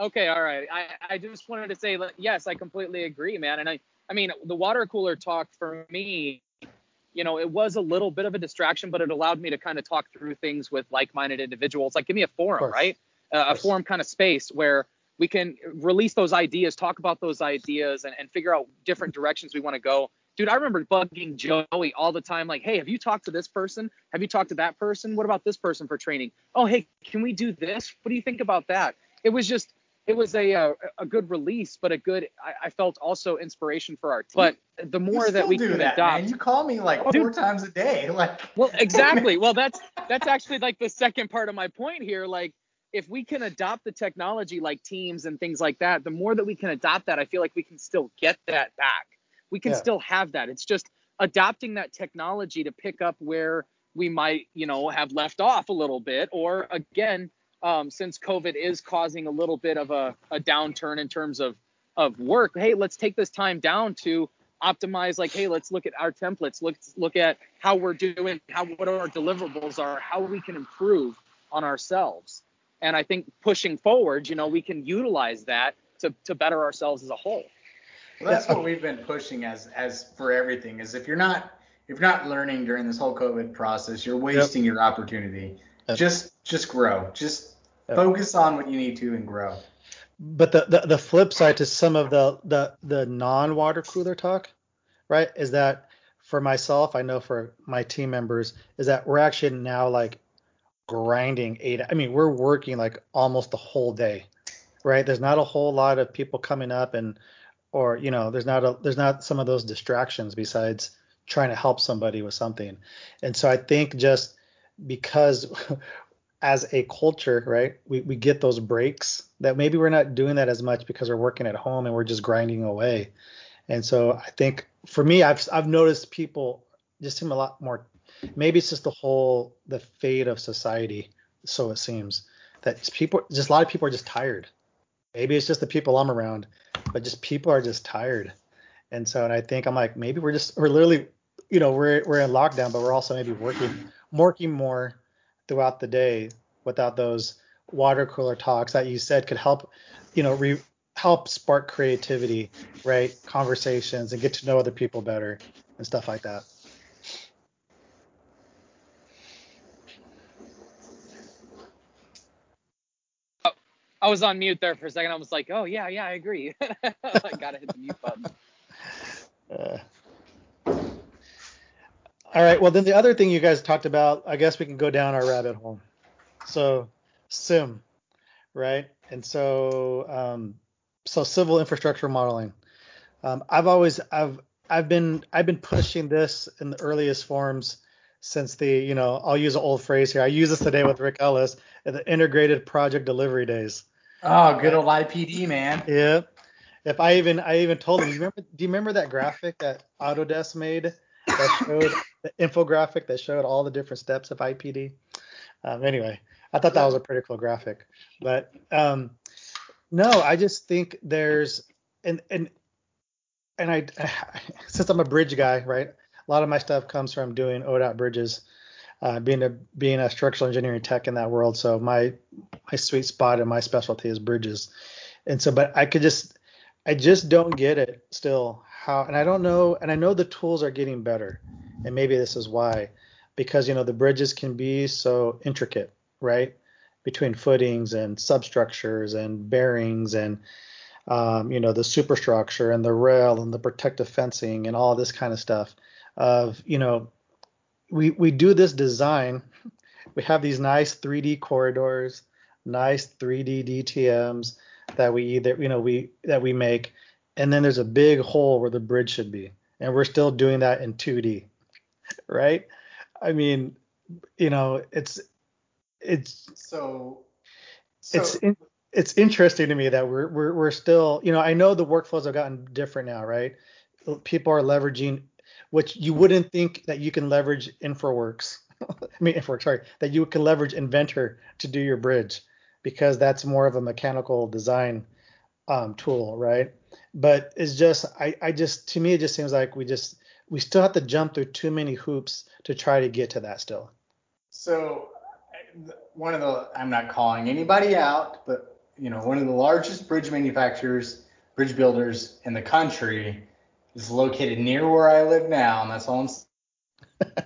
S4: Okay, all right. I, I just wanted to say, like, yes, I completely agree, man. And I, I mean, the water cooler talk for me, you know, it was a little bit of a distraction, but it allowed me to kind of talk through things with like-minded individuals. Like, give me a forum, right? Uh, a forum kind of space where we can release those ideas, talk about those ideas, and, and figure out different directions we want to go. Dude, I remember bugging Joey all the time, like, hey, have you talked to this person? Have you talked to that person? What about this person for training? Oh, hey, can we do this? What do you think about that? It was just, it was a a, a good release, but a good, I, I felt also inspiration for our team. But the more that we
S3: do
S4: can
S3: that,
S4: adopt,
S3: man. You call me like four
S4: dude.
S3: times a day. <laughs> Like,
S4: well, exactly. Well, that's that's actually like the second part of my point here. Like, if we can adopt the technology like Teams and things like that, the more that we can adopt that, I feel like we can still get that back. We can
S5: Yeah.
S4: still have that. It's just adopting that technology to pick up where we might, you know, have left off a little bit, or again, um, since COVID is causing a little bit of a, a downturn in terms of of work. Hey, let's take this time down to optimize like hey let's look at our templates let's look at how we're doing how what our deliverables are how we can improve on ourselves and i think pushing forward you know we can utilize that to, to better ourselves as a whole
S3: Well, that's what we've been pushing as as for everything. Is if you're not if you're not learning during this whole COVID process, you're wasting your opportunity.
S5: Yep.
S3: Just just grow. Just
S5: Yep.
S3: focus on what you need to and grow.
S5: but the, the the flip side to some of the the the non water cooler talk, right, is that for myself, I know for my team members, is that we're actually now like grinding eight. I mean, we're working like almost the whole day, right? There's not a whole lot of people coming up and or you know, there's not a there's not some of those distractions besides trying to help somebody with something. And so I think just because <laughs> as a culture, right, we, we get those breaks that maybe we're not doing that as much because we're working at home and we're just grinding away. And so I think for me, I've I've noticed people just seem a lot more. Maybe it's just the whole the fate of society. So it seems that people, just a lot of people are just tired. Maybe it's just the people I'm around, but just people are just tired. And so, and I think I'm like, maybe we're just we're literally, you know, we're we're in lockdown, but we're also maybe working working more throughout the day without those water cooler talks that you said could help, you know, re, help spark creativity, right? Conversations and get to know other people better and stuff like that.
S4: Oh, i was on mute there for a second i was like oh yeah yeah i agree <laughs> i gotta hit the mute button <laughs>
S5: Uh, all right. Well, then the other thing you guys talked about, I guess we can go down our rabbit hole. So, sim, right? And so, um, so civil infrastructure modeling. Um, I've always, I've, I've been, I've been pushing this in the earliest forms since the, you know, I'll use an old phrase here. I use this today with Rick Ellis at the integrated project delivery days.
S3: Oh, good old IPD, man.
S5: Yeah. If I even I even told him, you remember do you remember that graphic that Autodesk made that <laughs> showed the infographic that showed all the different steps of IPD? Um, anyway, I thought that was a pretty cool graphic. But um, no, I just think there's and and and I <sighs> since I'm a bridge guy, right? A lot of my stuff comes from doing ODOT bridges, uh, being a being a structural engineering tech in that world. So my my sweet spot and my specialty is bridges. And so, but I could just I just don't get it still how and I don't know and I know the tools are getting better and maybe this is why because you know the bridges can be so intricate right between footings and substructures and bearings and um, you know the superstructure and the rail and the protective fencing and all this kind of stuff of you know we we do this design. <laughs> We have these nice 3D corridors nice 3D DTMs that we either you know we that we make and then there's a big hole where the bridge should be and we're still doing that in 2D <laughs> right i mean you know it's it's
S3: So, so
S5: it's in, it's interesting to me that we're, we're we're still, you know, I know the workflows have gotten different now, right? People are leveraging, which you wouldn't think that you can leverage InfraWorks. <laughs> I mean, InfraWorks, sorry, that you can leverage Inventor to do your bridge because that's more of a mechanical design um, tool, right? But it's just, I, I just, to me, it just seems like we just, we still have to jump through too many hoops to try to get to that still.
S3: So one of the, I'm not calling anybody out, but you know, one of the largest bridge manufacturers, bridge builders in the country is located near where I live now, and that's all I'm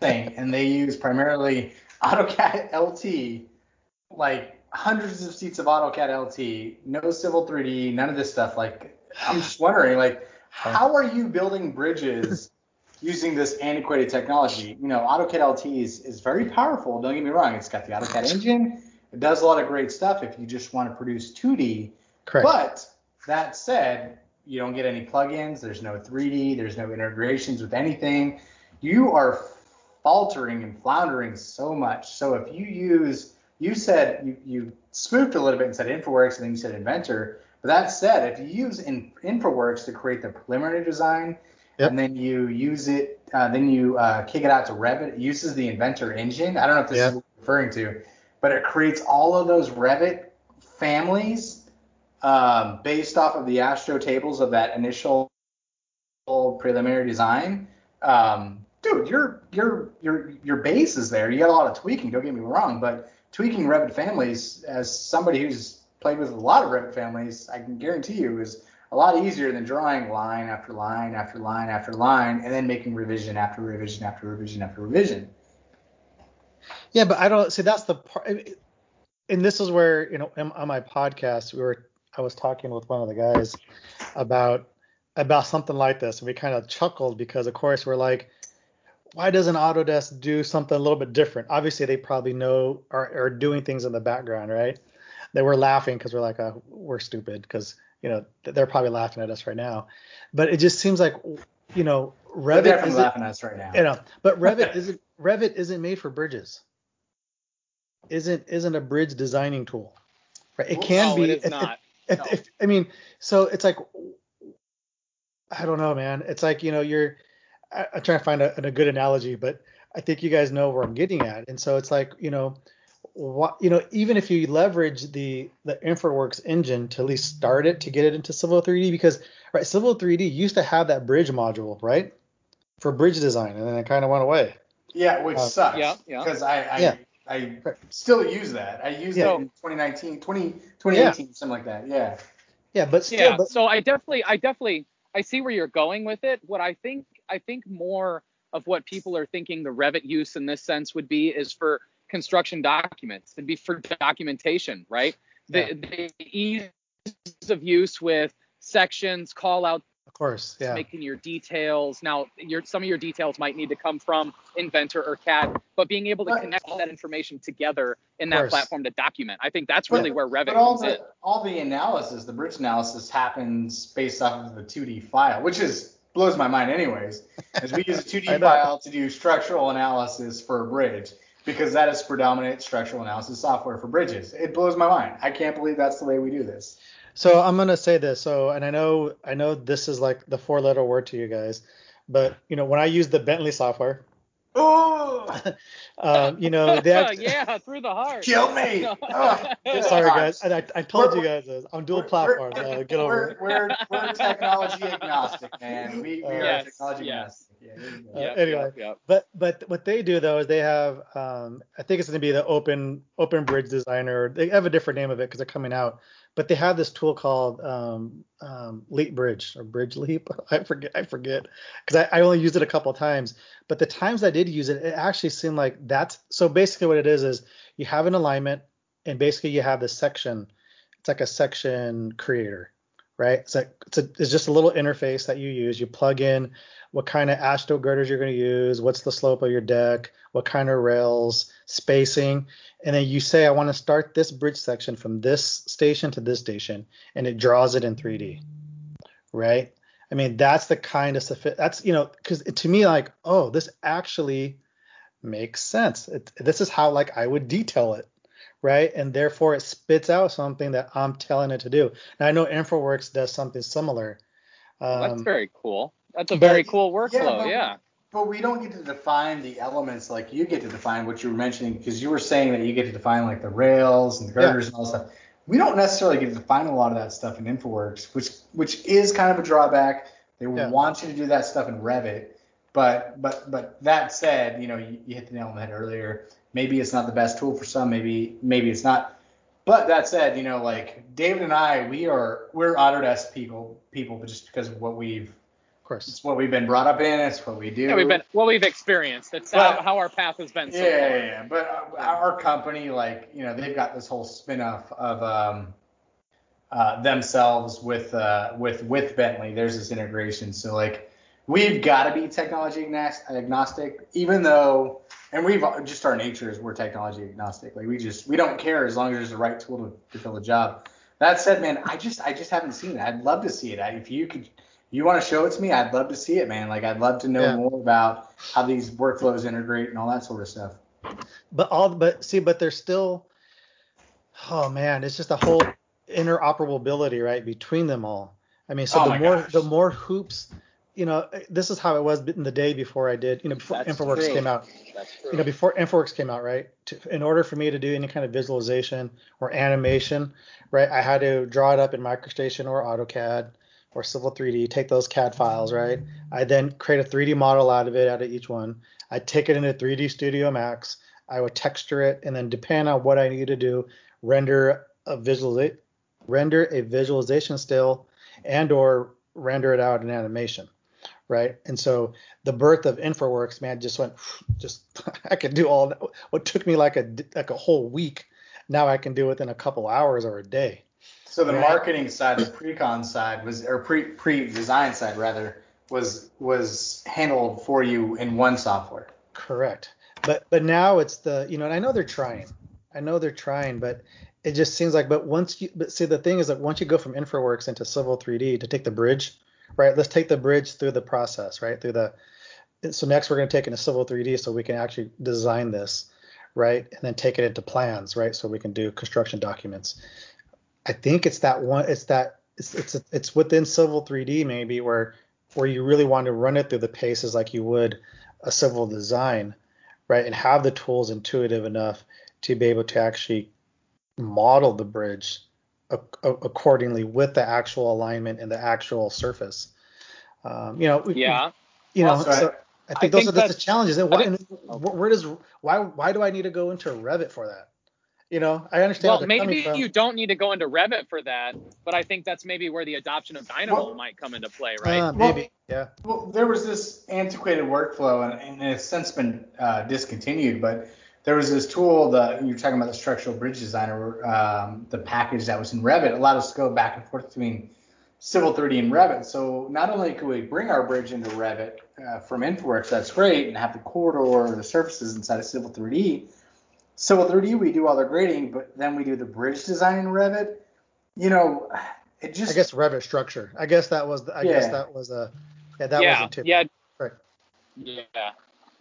S3: saying. and they use primarily AutoCAD LT, like hundreds of seats of AutoCAD LT, no Civil 3D, none of this stuff. Like, I'm just wondering, like, <laughs> how are you building bridges using this antiquated technology? You know, AutoCAD LT is, is very powerful. Don't get me wrong. It's got the AutoCAD engine. It does a lot of great stuff if you just want to produce 2D.
S5: Correct.
S3: But that said, you don't get any plugins. There's no 3D. There's no integrations with anything. You are faltering and floundering so much. So if you use, you said you, you spoofed a little bit and said InfraWorks, and then you said Inventor. But that said, if you use in, InfraWorks to create the preliminary design,
S5: Yep.
S3: and then you use it, uh, then you uh, kick it out to Revit. It uses the Inventor engine. I don't know if this
S5: Yep.
S3: is what you're referring to, but it creates all of those Revit families um, based off of the AASHTO tables of that initial preliminary design. Um, dude, your your your your base is there. You got a lot of tweaking. Don't get me wrong, but tweaking Revit families, as somebody who's played with a lot of Revit families, I can guarantee you is a lot easier than drawing line after line after line after line and then making revision after revision after revision after revision.
S5: Yeah, but I don't see that's the part. And this is where you know on my podcast we were I was talking with one of the guys about about something like this, and we kind of chuckled because of course we're like, why doesn't Autodesk do something a little bit different? Obviously they probably know are, are doing things in the background, right? They were laughing because we're like, oh, we're stupid because you know they're probably laughing at us right now. But it just seems like you know
S3: They're
S5: Revit isn't,
S3: laughing at us right now.
S5: you know, but Revit <laughs> isn't Revit isn't made for bridges. Isn't isn't a bridge designing tool, right? It can
S4: no,
S5: be.
S4: it is
S5: if-
S4: not.
S5: if-
S4: No.
S5: if- I mean, so it's like, I don't know, man. It's like you know, you're. I, I'm trying to find a, a good analogy, but I think you guys know where I'm getting at. And so it's like, you know, what you know, even if you leverage the the InfraWorks engine to at least start it to get it into Civil 3D, because right, Civil 3D used to have that bridge module, right, for bridge design, and then it kind of went away.
S3: Yeah, which
S5: Uh,
S3: sucks.
S4: yeah, yeah.
S3: Because I, I,
S5: Yeah.
S3: I still use that. I used
S5: Yeah.
S3: it in 2019, 20, 2018, something like that. Yeah.
S5: Yeah, but still,
S4: yeah
S5: but,
S4: so i definitely i definitely i see where you're going with it what i think i think more of what people are thinking the revit use in this sense would be is for construction documents. It'd be for documentation right?
S5: Yeah.
S4: the, the ease of use with sections call out
S5: of course, yeah.
S4: making your details. Now your some of your details might need to come from inventor or cad but being able to
S3: But-
S4: connect all that information together in that platform to document i think that's really where revit
S3: But all
S4: comes in
S3: the all the analysis, the bridge analysis happens based off of the 2D file, which is blows my mind anyways. As we use a 2D <laughs> file to do structural analysis for a bridge because that is predominant structural analysis software for bridges. It blows my mind. I can't believe that's the way we do this.
S5: So I'm gonna say this. So, and I know, I know this is like the four-letter word to you guys, but you know, when I use the Bentley software,
S3: Oh, <laughs>
S5: um, you know, they act- <laughs>
S4: yeah through the heart
S3: kill me. <laughs> Oh,
S5: Sorry guys, and I, I told you
S3: We're-
S5: guys this. I'm dual
S3: We're-
S5: platform.
S3: we're-
S5: So get over
S3: we're,
S5: it.
S3: We're, we're technology agnostic, man. We, we are
S4: Yes,
S3: technology
S4: yes.
S3: agnostic. Yeah, there.
S5: Uh,
S4: Yep,
S5: anyway.
S4: yep, yep.
S5: But but what they do though is they have um, I think it's going to be the open open bridge designer. They have a different name of it because they're coming out. But they have this tool called um, um, Leap Bridge or Bridge Leap. <laughs> I forget I forget because I, I only used it a couple of times. But the times I did use it, it actually seemed like that's so basically what it is is you have an alignment and basically you have this section. It's like a section creator, right? It's like it's, a, it's just a little interface that you use. You plug in what kind of AASHTO girders you're going to use, what's the slope of your deck, what kind of rails, spacing, and then you say I want to start this bridge section from this station to this station, and it draws it in 3D, right? I mean that's the kind of that's you know because to me like oh this actually makes sense. It, this is how like I would detail it, right? And therefore it spits out something that I'm telling it to do. And I know InfraWorks does something similar.
S4: Um, That's very cool. That's a
S5: but-
S4: very cool workflow.
S3: but-
S4: Yeah.
S3: But we don't get to define the elements like you get to define what you were mentioning because you were saying that you get to define like the rails and the
S5: Yeah.
S3: girders and all that stuff. We don't necessarily get to define a lot of that stuff in InfraWorks, which which is kind of a drawback. They
S5: Yeah.
S3: want you to do that stuff in Revit, but but but that said, you know, you, you hit the nail on the head earlier. Maybe it's not the best tool for some. Maybe maybe it's not. But that said, you know, like David and I, we are we're Autodesk people people just because of what we've
S5: Of course.
S3: it's what we've been brought up in. It's what we do.
S4: Yeah, we've been well, we've experienced. That's
S3: But-
S4: how, how our path has been
S3: Yeah,
S4: so
S3: yeah,
S4: far.
S3: yeah. But uh, our company, like, you know, they've got this whole spin-off of um, uh, themselves with uh, with with Bentley. There's this integration. So like, we've got to be technology agnostic, even though, and we've just our nature is we're technology agnostic. Like we just we don't care as long as there's the right tool to, to fill the job. That said, man, I just I just haven't seen it. I'd love to see it. I, if you could. You want to show it to me? I'd love to see it, man. Like I'd love to know
S5: Yeah.
S3: more about how these workflows integrate and all that sort of stuff.
S5: But all but see, but there's still oh man, it's just a whole interoperability, right, between them all. I mean, so
S3: Oh
S5: the more
S3: gosh.
S5: the more hoops, you know, this is how it was in the day before I did, you know, before
S4: That's
S5: InfraWorks
S4: true.
S5: came out.
S4: That's true.
S5: You know, before InfraWorks came out, right? To, in order for me to do any kind of visualization or animation, right, I had to draw it up in MicroStation or AutoCAD or Civil 3D, take those CAD files, right? I then create a 3D model out of it, out of each one. I take it into 3D Studio Max. I would texture it, and then depending on what I need to do, render a visual, render a visualization still, and or render it out in animation, right? And so the birth of InfraWorks, man, just went, <sighs> just <laughs> I could do all that. What took me like a like a whole week, now I can do within a couple hours or a day.
S3: So the marketing side, the pre-con side was, or pre pre-design side rather, was was handled for you in one software.
S5: Correct. But but now it's the you know, and I know they're trying. I know they're trying, but it just seems like but once you but see the thing is that once you go from InfraWorks into Civil 3D to take the bridge, right? Let's take the bridge through the process, right? Through the so next we're going to take into Civil 3D so we can actually design this, right? And then take it into plans, right? So we can do construction documents. I think it's that one it's that it's it's it's within Civil 3D maybe where where you really want to run it through the paces like you would a civil design, right? And have the tools intuitive enough to be able to actually model the bridge accordingly with the actual alignment and the actual surface. Um, you know, we-
S4: yeah.
S5: you know,
S3: Also,
S5: so I
S4: I
S5: think those
S4: think
S5: are that's the challenges. And what,
S4: I-
S5: where does why why do I need to go into Revit for that? You know, I understand.
S4: Well,
S5: where they're coming
S4: maybe you don't need to go into Revit for that, but I think that's maybe where the adoption of Dynamo
S3: Well-
S4: might come into play, right?
S5: Uh,
S3: Well-
S5: maybe, yeah.
S3: Well, there was this antiquated workflow, and, and it's since been uh, discontinued. But there was this tool that you were talking about, the structural bridge designer, um, the package that was in Revit allowed us to go back and forth between Civil 3D and Revit. So not only could we bring our bridge into Revit uh, from InfraWorks, that's great, and have the corridor or the surfaces inside of Civil 3D. Civil 3D, we do all the grading, but then we do the bridge design in Revit. You know, it just
S5: I guess Revit structure. I guess that was. The, I guess that was a. Yeah, that
S4: yeah,
S5: was a tip.
S4: yeah,
S5: Right.
S4: yeah.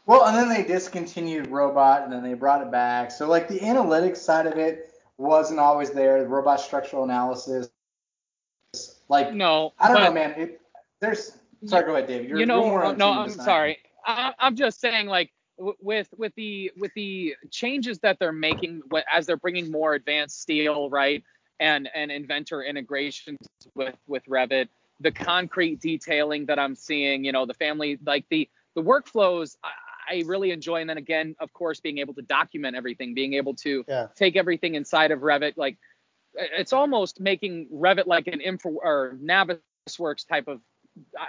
S3: Well, and then they discontinued robot, and then they brought it back. So like the analytics side of it wasn't always there. The robot structural analysis, like
S4: No,
S3: I don't
S4: but,
S3: know, man. It there's sorry, go ahead, David. You're,
S4: you know,
S3: more in
S4: no, I'm
S3: design.
S4: sorry. I, I'm just saying, like, with with the with the changes that they're making as they're bringing more advanced steel, right, and and inventor integrations with with Revit, the concrete detailing that I'm seeing, you know, the family, like the the workflows. I, I really enjoy, and then again, of course, being able to document everything, being able to
S5: Yeah.
S4: take everything inside of Revit, like it's almost making Revit like an info or Navisworks type of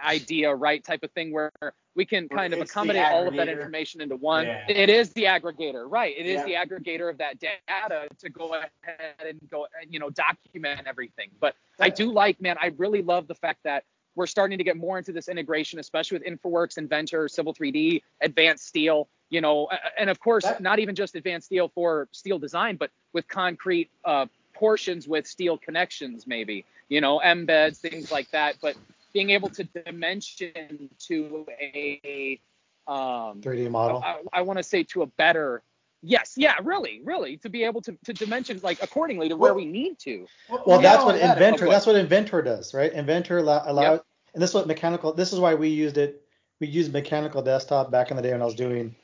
S4: idea, right? Type of thing where we can kind of
S3: it's the
S4: accommodate all of that information into one.
S3: Yeah.
S4: It is the aggregator, right? It is
S3: Yeah.
S4: the aggregator of that data to go ahead and go, and, you know, document everything. But I do like, man, I really love the fact that we're starting to get more into this integration, especially with InfraWorks, Inventor, Civil 3D, Advanced Steel, you know, and of course,
S3: That-
S4: not even just Advanced Steel for steel design, but with concrete uh, portions with steel connections, maybe, you know, embeds, things like that. But being able to dimension to a, um,
S5: 3D model.
S4: I, I want to say to a better Yes, yeah, really, really, to be able to, to dimension like accordingly to where
S3: Well-
S4: we need to.
S5: Well, that's what
S3: yeah,
S5: inventor. That's what inventor does, right? Inventor allow, allow
S4: Yep.
S5: and this is what mechanical. This is why we used it. We used mechanical desktop back in the day when I was doing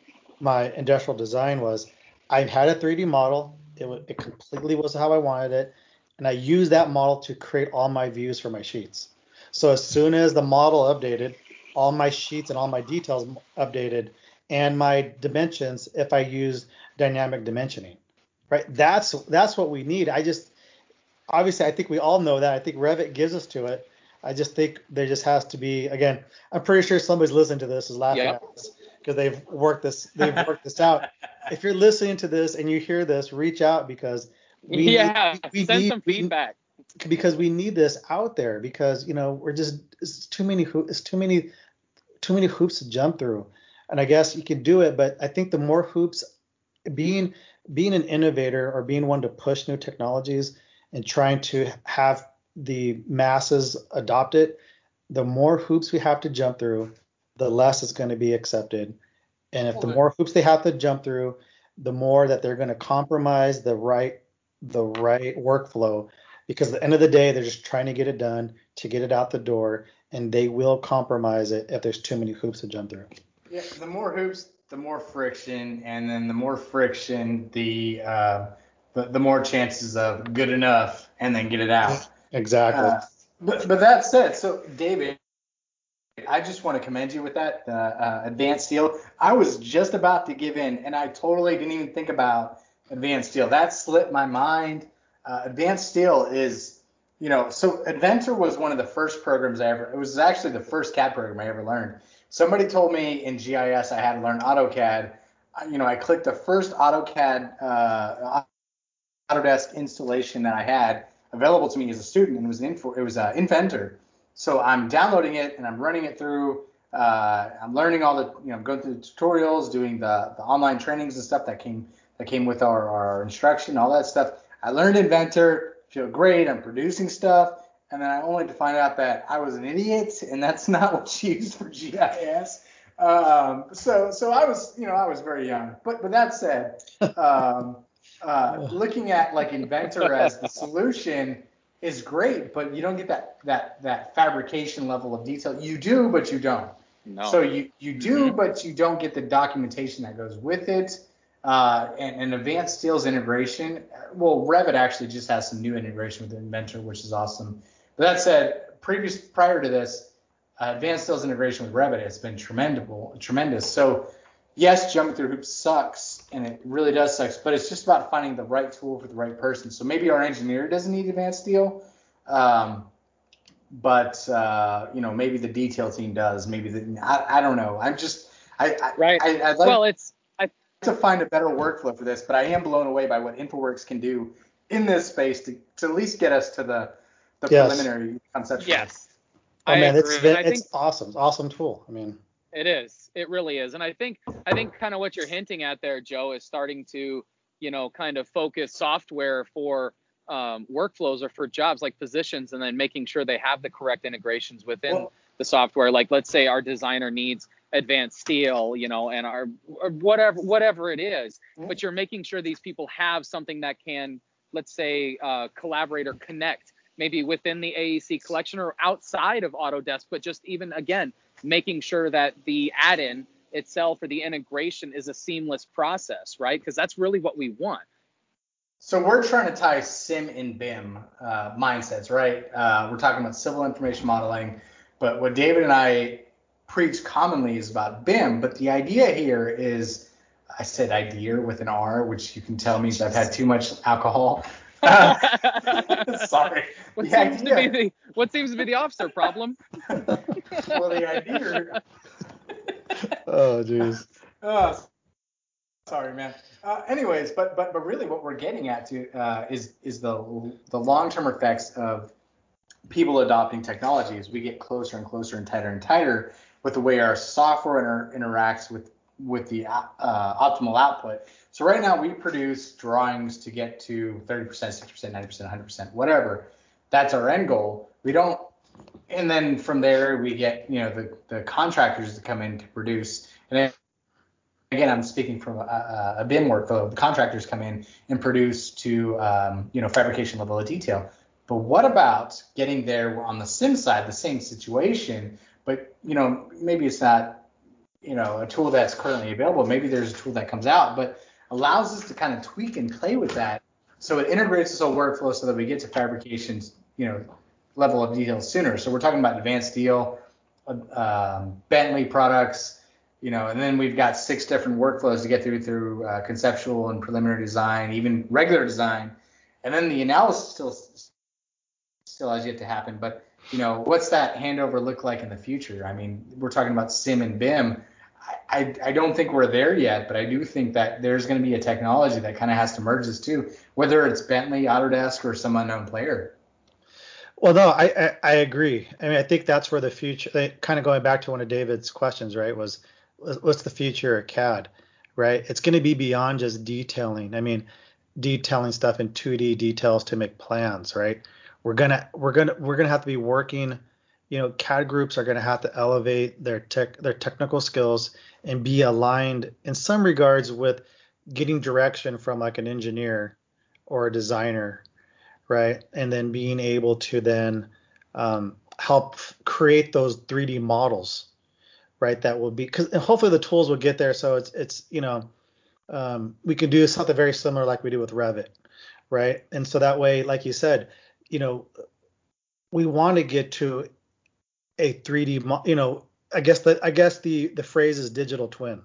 S5: my industrial design. Was I had a 3D model. It was it completely was how I wanted it, and I used that model to create all my views for my sheets. So as soon as the model updated, all my sheets and all my details updated, and my dimensions if I used dynamic dimensioning. Right? That's that's what we need. I just obviously I think we all know that. I think Revit gives us to it. I just think there just has to be again. I'm pretty sure somebody's listening to this is laughing
S4: Yep.
S5: at us because they've worked this they've worked this out. <laughs> If you're listening to this and you hear this, reach out because we
S4: yeah,
S5: need, we
S4: send
S5: need-
S4: some
S5: we-
S4: feedback.
S5: because we need this out there because you know we're just it's too many it's too many too many hoops to jump through and i guess you can do it but i think the more hoops being being an innovator or being one to push new technologies and trying to have the masses adopt it the more hoops we have to jump through the less it's going to be accepted. And if the more hoops they have to jump through the more that they're going to compromise the right the right workflow. Because at the end of the day they're just trying to get it done to get it out the door and they will compromise it if there's too many hoops to jump through.
S3: Yeah, the more hoops, the more friction, and then the more friction, the uh, the, the more chances of good enough, and then get it out. <laughs>
S5: exactly
S3: Uh, but but that said, so David, I just want to commend you with that uh, uh, advanced steel. I was just about to give in, and I totally didn't even think about advanced steel. That slipped my mind. Uh, advanced steel is, you know, so Inventor was one of the first programs I ever. It was actually the first CAD program I ever learned. Somebody told me in GIS I had to learn AutoCAD. You know, I clicked the first AutoCAD uh, Autodesk installation that I had available to me as a student, and it was an info, it was an Inventor. So I'm downloading it and I'm running it through. Uh, I'm learning all the, you know, going through the tutorials, doing the, the online trainings and stuff that came that came with our, our instruction, all that stuff. I learned Inventor, feel great. I'm producing stuff, and then I only to find out that I was an idiot, and that's <laughs> not what's used for GIS. Um, so so I was, you know, I was very young. But but that said, um, <laughs> uh, looking at like Inventor as the solution is great, but you don't get that that that fabrication level of detail. You do, but you don't.
S4: No.
S3: So you you do, but you don't get the documentation that goes with it. Uh, and, and advanced steels integration. uh, Well, Revit actually just has some new integration with Inventor, which is awesome. But that said, previous prior to this, uh, advanced steels integration with Revit has been tremendous. Tremendous. So yes, jumping through hoops sucks, and it really does suck. But it's just about finding the right tool for the right person. So maybe our engineer doesn't need advanced steel. Um, but uh, you know, maybe the detail team does. Maybe the I, I don't know. I'm just I, I
S4: Right.
S3: I, I'd like
S4: well, it's
S3: to find a better workflow for this, but I am blown away by what InfraWorks can do in this space to, to at least get us to the the
S5: Yes.
S3: preliminary conceptual.
S4: yes.
S5: oh
S4: I
S5: man it's
S4: agree. And I
S5: it's
S4: think
S5: awesome it's awesome tool i mean
S4: It is. It really is. And I think I think kind of what you're hinting at there, Joe, is starting to, you know, kind of focus software for um, workflows or for jobs like positions, and then making sure they have the correct integrations within
S3: Well-
S4: the software. Like let's say our designer needs advanced steel, you know, and our or whatever whatever it is,
S3: Mhm.
S4: but you're making sure these people have something that can, let's say, uh, collaborate or connect maybe within the AEC collection or outside of Autodesk, but just even again making sure that the add-in itself or the integration is a seamless process, right? Because that's really what we want.
S3: So we're trying to tie SIM and BIM uh, mindsets, right? Uh, we're talking about civil information modeling, but what David and I preach commonly is about BIM. But the idea here is, I said idea with an R, which you can tell means I've had too much alcohol. <laughs> Sorry.
S4: what seems to be the what seems to be the officer problem? <laughs>
S3: well, the idea
S5: oh jeez
S3: Oh, sorry, man. Uh, anyways, but but but really, what we're getting at to uh, is is the the long term effects of people adopting technology as we get closer and closer and tighter and tighter with the way our software inter- interacts with with the uh, optimal output. So right now we produce drawings to get to 30%, 60%, 90%, 100%, whatever. That's our end goal. We don't, and then from there we get you know the the contractors to come in to produce, and then again, I'm speaking from a, a BIM workflow. The contractors come in and produce to um, you know fabrication level of detail. But what about getting there on the sim side, the same situation, but you know maybe it's not you know a tool that's currently available. Maybe there's a tool that comes out, but allows us to kind of tweak and play with that. So it integrates this whole workflow so that we get to fabrications, you know, level of detail sooner. So we're talking about advanced steel, um, Bentley products, you know, and then we've got six different workflows to get through through uh, conceptual and preliminary design, even regular design, and then the analysis still still has yet to happen. But you know, what's that handover look like in the future? I mean, we're talking about sim and BIM. I, I, don't think we're there yet, but I do think that there's going to be a technology that kind of has to merge this too, whether it's Bentley, Autodesk, or some unknown player.
S5: Well, no, I, I, I agree. I mean, I think that's where the future, eh, kind of going back to one of David's questions, right, was what's the future of CAD, right? It's going to be beyond just detailing. I mean, detailing stuff in 2D details to make plans, right? We're gonna we're gonna we're gonna have to be working. You know, CAD groups are gonna have to elevate their tech their technical skills and be aligned in some regards with getting direction from like an engineer or a designer, right? And then being able to then um, help create those 3D models right? That will be because hopefully the tools will get there. So it's it's you know um, we can do something very similar like we do with Revit, right? And so that way, like you said, you know, we want to get to a 3D, you know, I guess the I guess the the phrase is digital twin,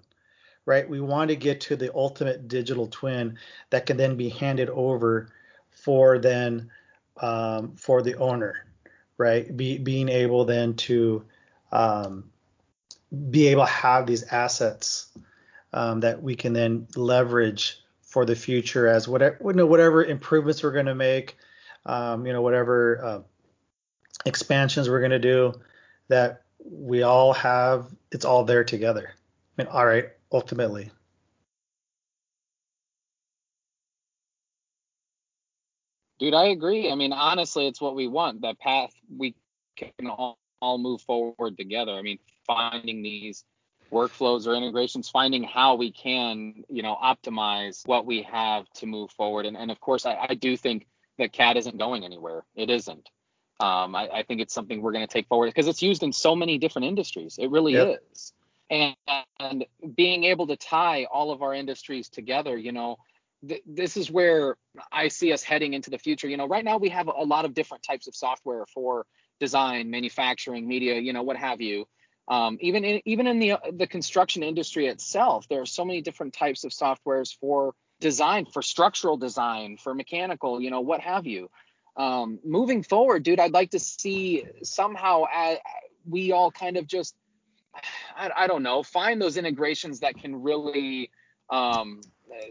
S5: right? We want to get to the ultimate digital twin that can then be handed over for then um, for the owner, right? Be, being able then to um, be able to have these assets um, that we can then leverage for the future as whatever you know, whatever improvements we're going to make, um, you know whatever uh, expansions we're going to do, that we all have it's all there together. I mean, all right, ultimately.
S4: Dude, I agree. I mean, honestly, it's what we want. That path we can all, all move forward together. I mean, finding these workflows or integrations, finding how we can, you know, optimize what we have to move forward. And, and of course, I, I do think that CAD isn't going anywhere. It isn't. Um, I, I, think it's something we're going to take forward because it's used in so many different industries. It really yep. is. And, and, being able to tie all of our industries together, you know, th- this is where I see us heading into the future. You know, right now we have a lot of different types of software for design, manufacturing, media, you know, what have you. Um, even in even in the the construction industry itself, there are so many different types of softwares for design, for structural design, for mechanical, you know, what have you. Um, moving forward, dude, I'd like to see somehow uh, we all kind of just, I, I, don't know, find those integrations that can really, um,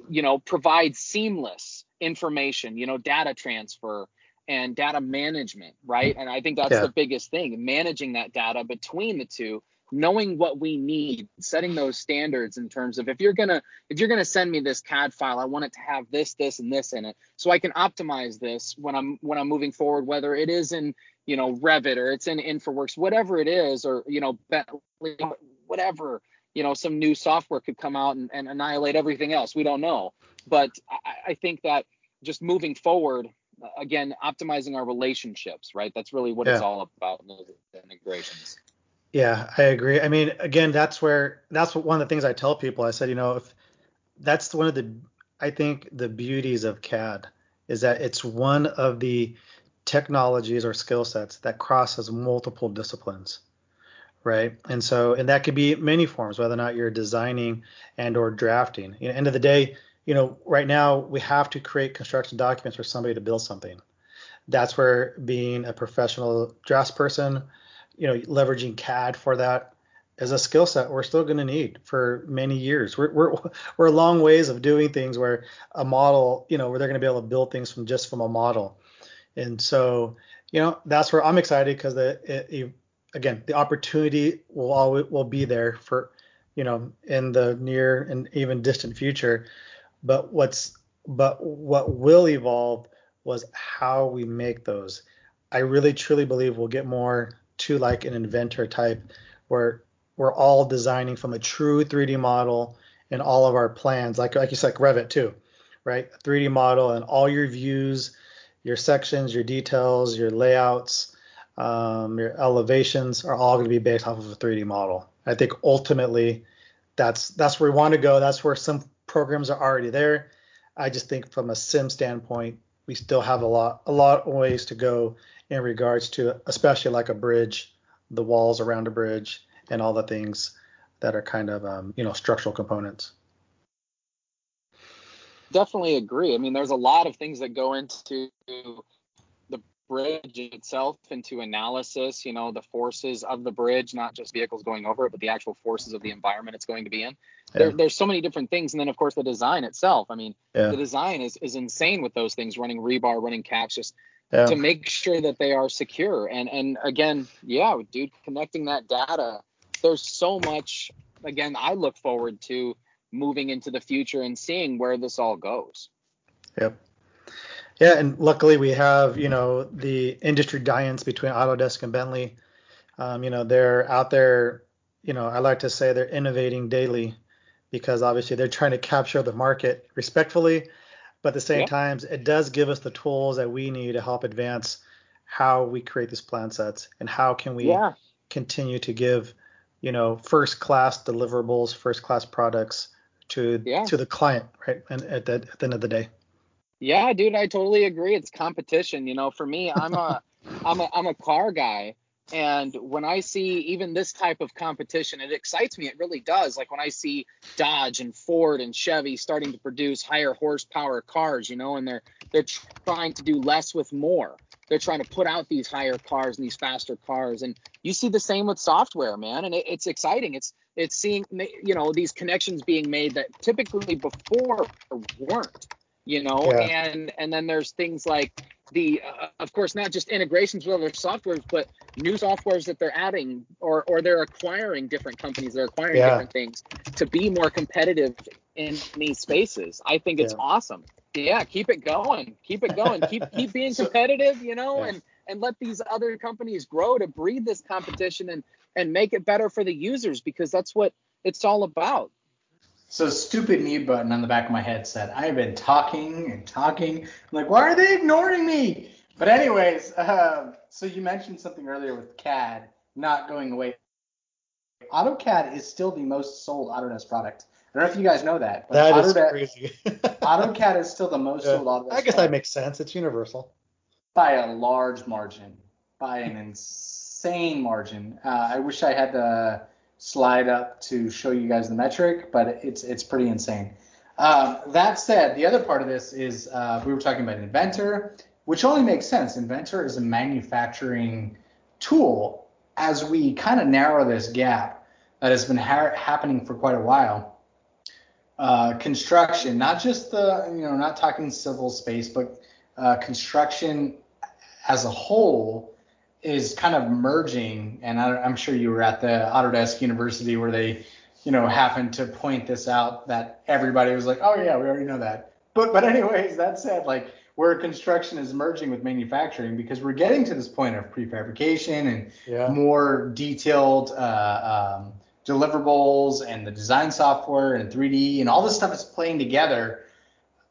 S4: you know, provide seamless information, you know, data transfer, and data management, right? And I think that's yeah. the biggest thing, managing that data between the two, knowing what we need, setting those standards in terms of if you're going to if you're to send me this CAD file, I want it to have this this and this in it. So I can optimize this when I'm when I'm moving forward whether it is in, you know, Revit or it's in InfraWorks, whatever it is or, you know, Bentley, whatever you know some new software could come out and, and annihilate everything else. We don't know. But I, I think that just moving forward again optimizing our relationships right? That's really what yeah. it's all about in those integrations
S5: yeah i agree. I mean again that's where that's one of the things i tell people i said you know if that's one of the i think the beauties of cad is that it's one of the technologies or skill sets that crosses multiple disciplines right? And so and that could be many forms whether or not you're designing and or drafting. You know, end of the day you know, right now we have to create construction documents for somebody to build something. That's where being a professional draftsperson, you know, leveraging CAD for that as a skill set we're still going to need for many years. We're, we're we're a long ways of doing things where a model, you know, where they're going to be able to build things from just from a model. And so, you know, that's where I'm excited because the it, it, again the opportunity will always will be there for, you know, in the near and even distant future but what's but what will evolve was how we make those. I really truly believe we'll get more to like an Inventor type where we're all designing from a true 3D model in all of our plans, like like you said, like Revit too, right? 3D model and all your views, your sections, your details, your layouts, um, your elevations are all going to be based off of a 3D model. I think ultimately that's that's where we want to go. That's where some programs are already there. I just think from a sim standpoint, we still have a lot a lot of ways to go in regards to especially like a bridge, the walls around a bridge, and all the things that are kind of um, you know structural components.
S4: Definitely agree. I mean, there's a lot of things that go into bridge itself, into analysis. You know, the forces of the bridge, not just vehicles going over it, but the actual forces of the environment it's going to be in. Yeah. There, there's so many different things, and then of course the design itself. I mean, yeah. the design is is insane with those things, running rebar, running caps, just yeah. to make sure that they are secure. And and again, yeah, dude, connecting that data. There's so much. Again, I look forward to moving into the future and seeing where this all goes.
S5: Yep. Yeah, and luckily we have you know the industry giants between Autodesk and Bentley. Um, you know they're out there. You know I like to say they're innovating daily because obviously they're trying to capture the market respectfully but at the same yeah. time, it does give us the tools that we need to help advance how we create these plan sets and how can we yeah. continue to give, you know, first class deliverables, first class products to yeah. to the client, right? And at the, at the end of the day.
S4: Yeah, dude, I totally agree. It's competition. You know, for me, I'm a <laughs> I'm a I'm a car guy. And when I see even this type of competition, it excites me. It really does. Like when I see Dodge and Ford and Chevy starting to produce higher horsepower cars, you know, and they're they're trying to do less with more. They're trying to put out these higher cars and these faster cars. And you see the same with software, man. And it, it's exciting. It's it's seeing you know these connections being made that typically before weren't you know yeah. and and then there's things like the uh, of course not just integrations with other softwares but new softwares that they're adding or or they're acquiring different companies they're acquiring yeah. different things to be more competitive in these spaces i think it's yeah. awesome yeah keep it going keep it going keep <laughs> keep being competitive you know and and let these other companies grow to breed this competition and and make it better for the users because that's what it's all about
S3: so stupid mute button on the back of my headset. I have been talking and talking. I'm like, why are they ignoring me? But anyways, uh, so you mentioned something earlier with CAD not going away. AutoCAD is still the most sold Autodesk product. I don't know if you guys know that.
S5: But that Autodesk, is crazy. <laughs>
S3: AutoCAD is still the most yeah. sold Autodesk.
S5: I guess product. that makes sense. It's universal.
S3: By a large margin, by an <laughs> insane margin. Uh, I wish I had the slide up to show you guys the metric, but it's it's pretty insane. Um, that said, the other part of this is uh, we were talking about Inventor, which only makes sense. Inventor is a manufacturing tool. As we kind of narrow this gap that has been ha- happening for quite a while, uh, construction, not just the you know not talking civil space, but uh, construction as a whole is kind of merging, and I, am sure you were at the Autodesk University where they, you know, happened to point this out that everybody was like, oh yeah, we already know that. But but anyways, that said, like where construction is merging with manufacturing because we're getting to this point of prefabrication and yeah. more detailed uh, um, deliverables and the design software and 3D and all this stuff is playing together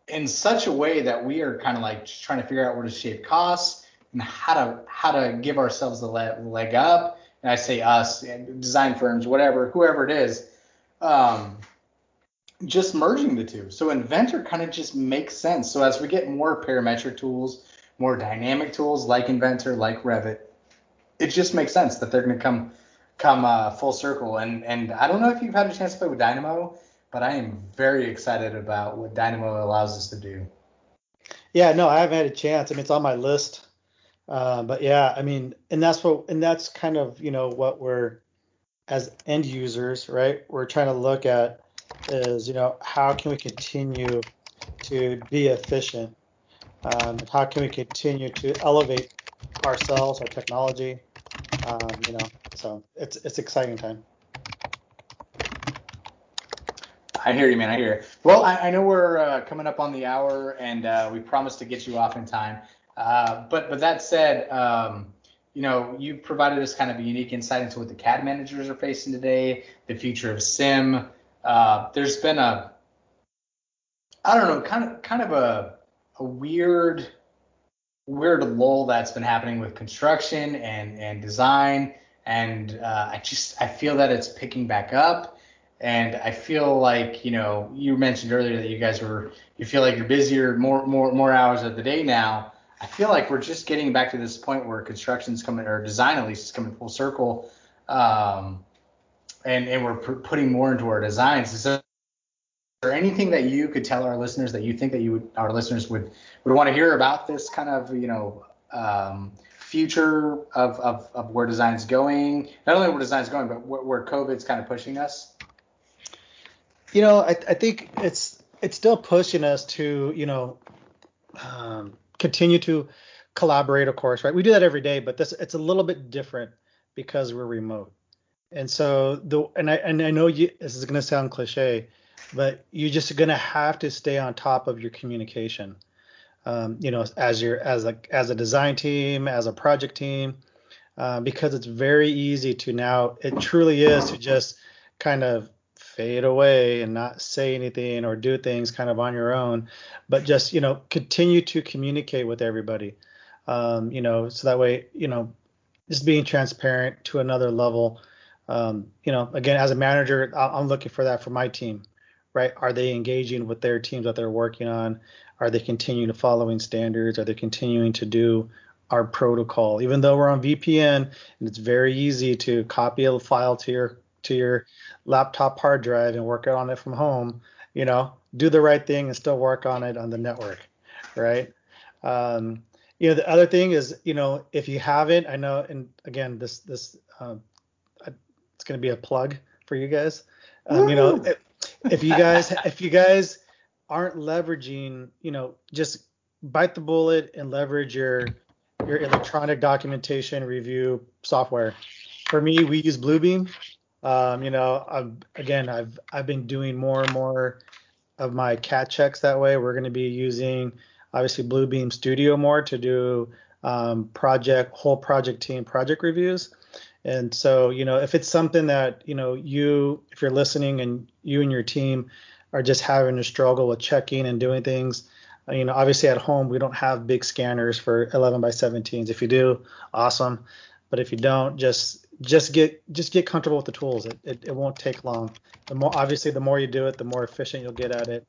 S3: in such a way that we are kind of like trying to figure out where to shape costs and how to how to give ourselves the leg, leg up. And I say us, design firms, whatever, whoever it is, um, just merging the two. So Inventor kind of just makes sense. So as we get more parametric tools, more dynamic tools like Inventor, like Revit, it just makes sense that they're going to come come uh, full circle. And and I don't know if you've had a chance to play with Dynamo, but I am very excited about what Dynamo allows us to do.
S5: Yeah, no, I haven't had a chance. I mean, it's on my list. Uh, but yeah, I mean, and that's what, and that's kind of, you know, what we're, as end users, right? We're trying to look at is, you know, how can we continue to be efficient? Um, how can we continue to elevate ourselves, our technology? Um, you know, so it's it's exciting time.
S3: I hear you, man. I hear you. Well, I, I know we're uh, coming up on the hour, and uh, we promised to get you off in time. Uh, but but that said, um, you know, you provided us kind of a unique insight into what the CAD managers are facing today, the future of SIM. uh, there's been a, I don't know, kind of kind of a a weird weird lull that's been happening with construction and and design, and uh, I just I feel that it's picking back up, and I feel like you know you mentioned earlier that you guys were you feel like you're busier more more more hours of the day now. I feel like we're just getting back to this point where construction's coming or design at least is coming full circle. Um, and and we're putting more into our designs. Is there anything that you could tell our listeners that you think that you would, our listeners would would want to hear about this kind of you know um, future of, of of where design's going? Not only where design's going, but where, where COVID's kind of pushing us.
S5: You know, I, I think it's it's still pushing us to you know um, continue to collaborate, of course, right? We do that every day, but this it's a little bit different because we're remote. And so the and I and I know you this is going to sound cliche, but you're just going to have to stay on top of your communication. Um, you know, as your as a as a design team, as a project team, uh, because it's very easy to now. It truly is to just kind of fade away and not say anything or do things kind of on your own, but just you know continue to communicate with everybody. Um, you know, so that way you know just being transparent to another level um, you know, again, as a manager, I'm looking for that for my team, right? Are they engaging with their teams that they're working on? Are they continuing to following standards? Are they continuing to do our protocol? Even though we're on VPN and it's very easy to copy a file to your to your laptop hard drive and work on it from home, you know, do the right thing and still work on it on the network, right? Um, you know, the other thing is, you know, if you haven't, I know, and again, this this uh, it's going to be a plug for you guys. Um, you know, if, if you guys if you guys aren't leveraging, you know, just bite the bullet and leverage your your electronic documentation review software. For me, we use Bluebeam. Um, you know, I've, again, I've I've been doing more and more of my CAD checks that way. We're going to be using obviously Bluebeam Studio more to do um, project whole project team project reviews. And so, you know, if it's something that, you know, you, if you're listening and you and your team are just having a struggle with checking and doing things, uh, you know, obviously at home, we don't have big scanners for 11 by 17s. If you do, awesome. But if you don't, just, just get, just get comfortable with the tools. It, it, it won't take long. The more, obviously, the more you do it, the more efficient you'll get at it.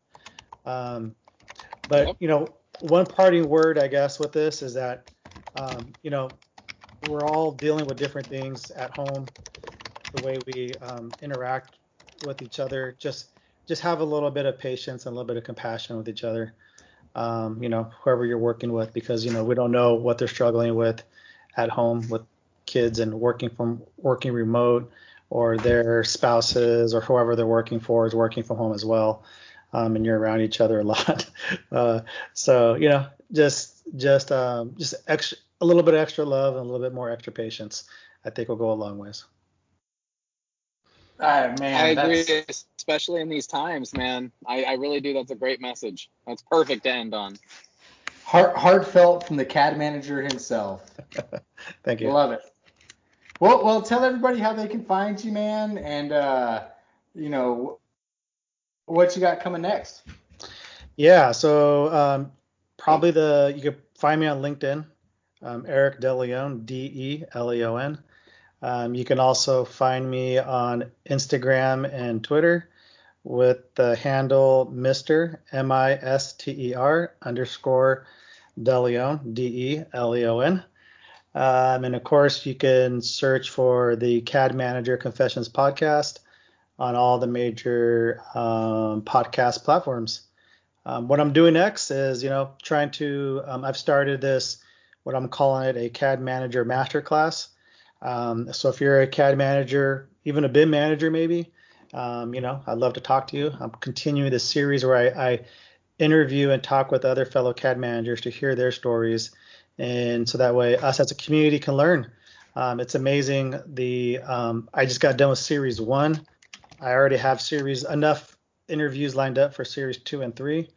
S5: Um, but, you know, one parting word, I guess, with this is that, um, you know, we're all dealing with different things at home, the way we um, interact with each other. Just just have a little bit of patience and a little bit of compassion with each other. Um, you know, whoever you're working with, because you know we don't know what they're struggling with at home with kids and working from working remote, or their spouses or whoever they're working for is working from home as well. Um, and you're around each other a <laughs> lot. Uh, so you know, just just um, just extra a little bit extra love and a little bit more extra patience, I think will go a long ways.
S3: All right, man.
S4: I agree, especially in these times, man. I, I really do. That's a great message. That's perfect to end on.
S3: Heart, heartfelt from the CAD manager himself. <laughs>
S5: Thank you.
S3: Love it. Well, well, tell everybody how they can find you, man, and uh, you know what you got coming next.
S5: Yeah, so um, probably the you could find me on LinkedIn um, Eric DeLeon, D E L E O N. Um, you can also find me on Instagram and Twitter with the handle Mr. M I S T E R underscore DeLeon, D E L E O N. Um, and of course, you can search for the CAD Manager Confessions podcast on all the major um, podcast platforms. Um, what I'm doing next is, you know, trying to, um, I've started this what I'm calling it a CAD manager masterclass. Um, so if you're a CAD manager, even a BIM manager, maybe, um, you know, I'd love to talk to you. I'm continuing this series where I, I, interview and talk with other fellow CAD managers to hear their stories, and so that way us as a community can learn. Um, it's amazing. The um, I just got done with series one. I already have series enough interviews lined up for series two and three,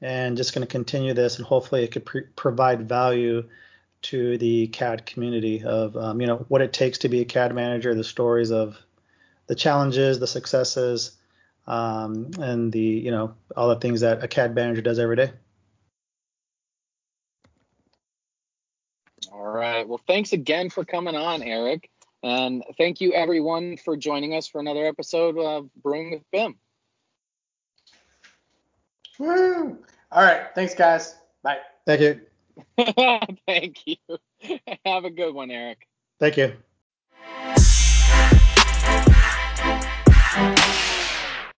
S5: and just going to continue this, and hopefully it could pre- provide value to the CAD community of um, you know what it takes to be a CAD manager, the stories of the challenges, the successes, um, and the you know all the things that a CAD manager does every day.
S4: All right. Well, thanks again for coming on, Eric. And thank you, everyone, for joining us for another episode of Brewing with BIM.
S3: Woo! All right. Thanks, guys. Bye.
S5: Thank you. <laughs>
S4: thank you. <laughs> Have a good one, Eric.
S5: Thank you.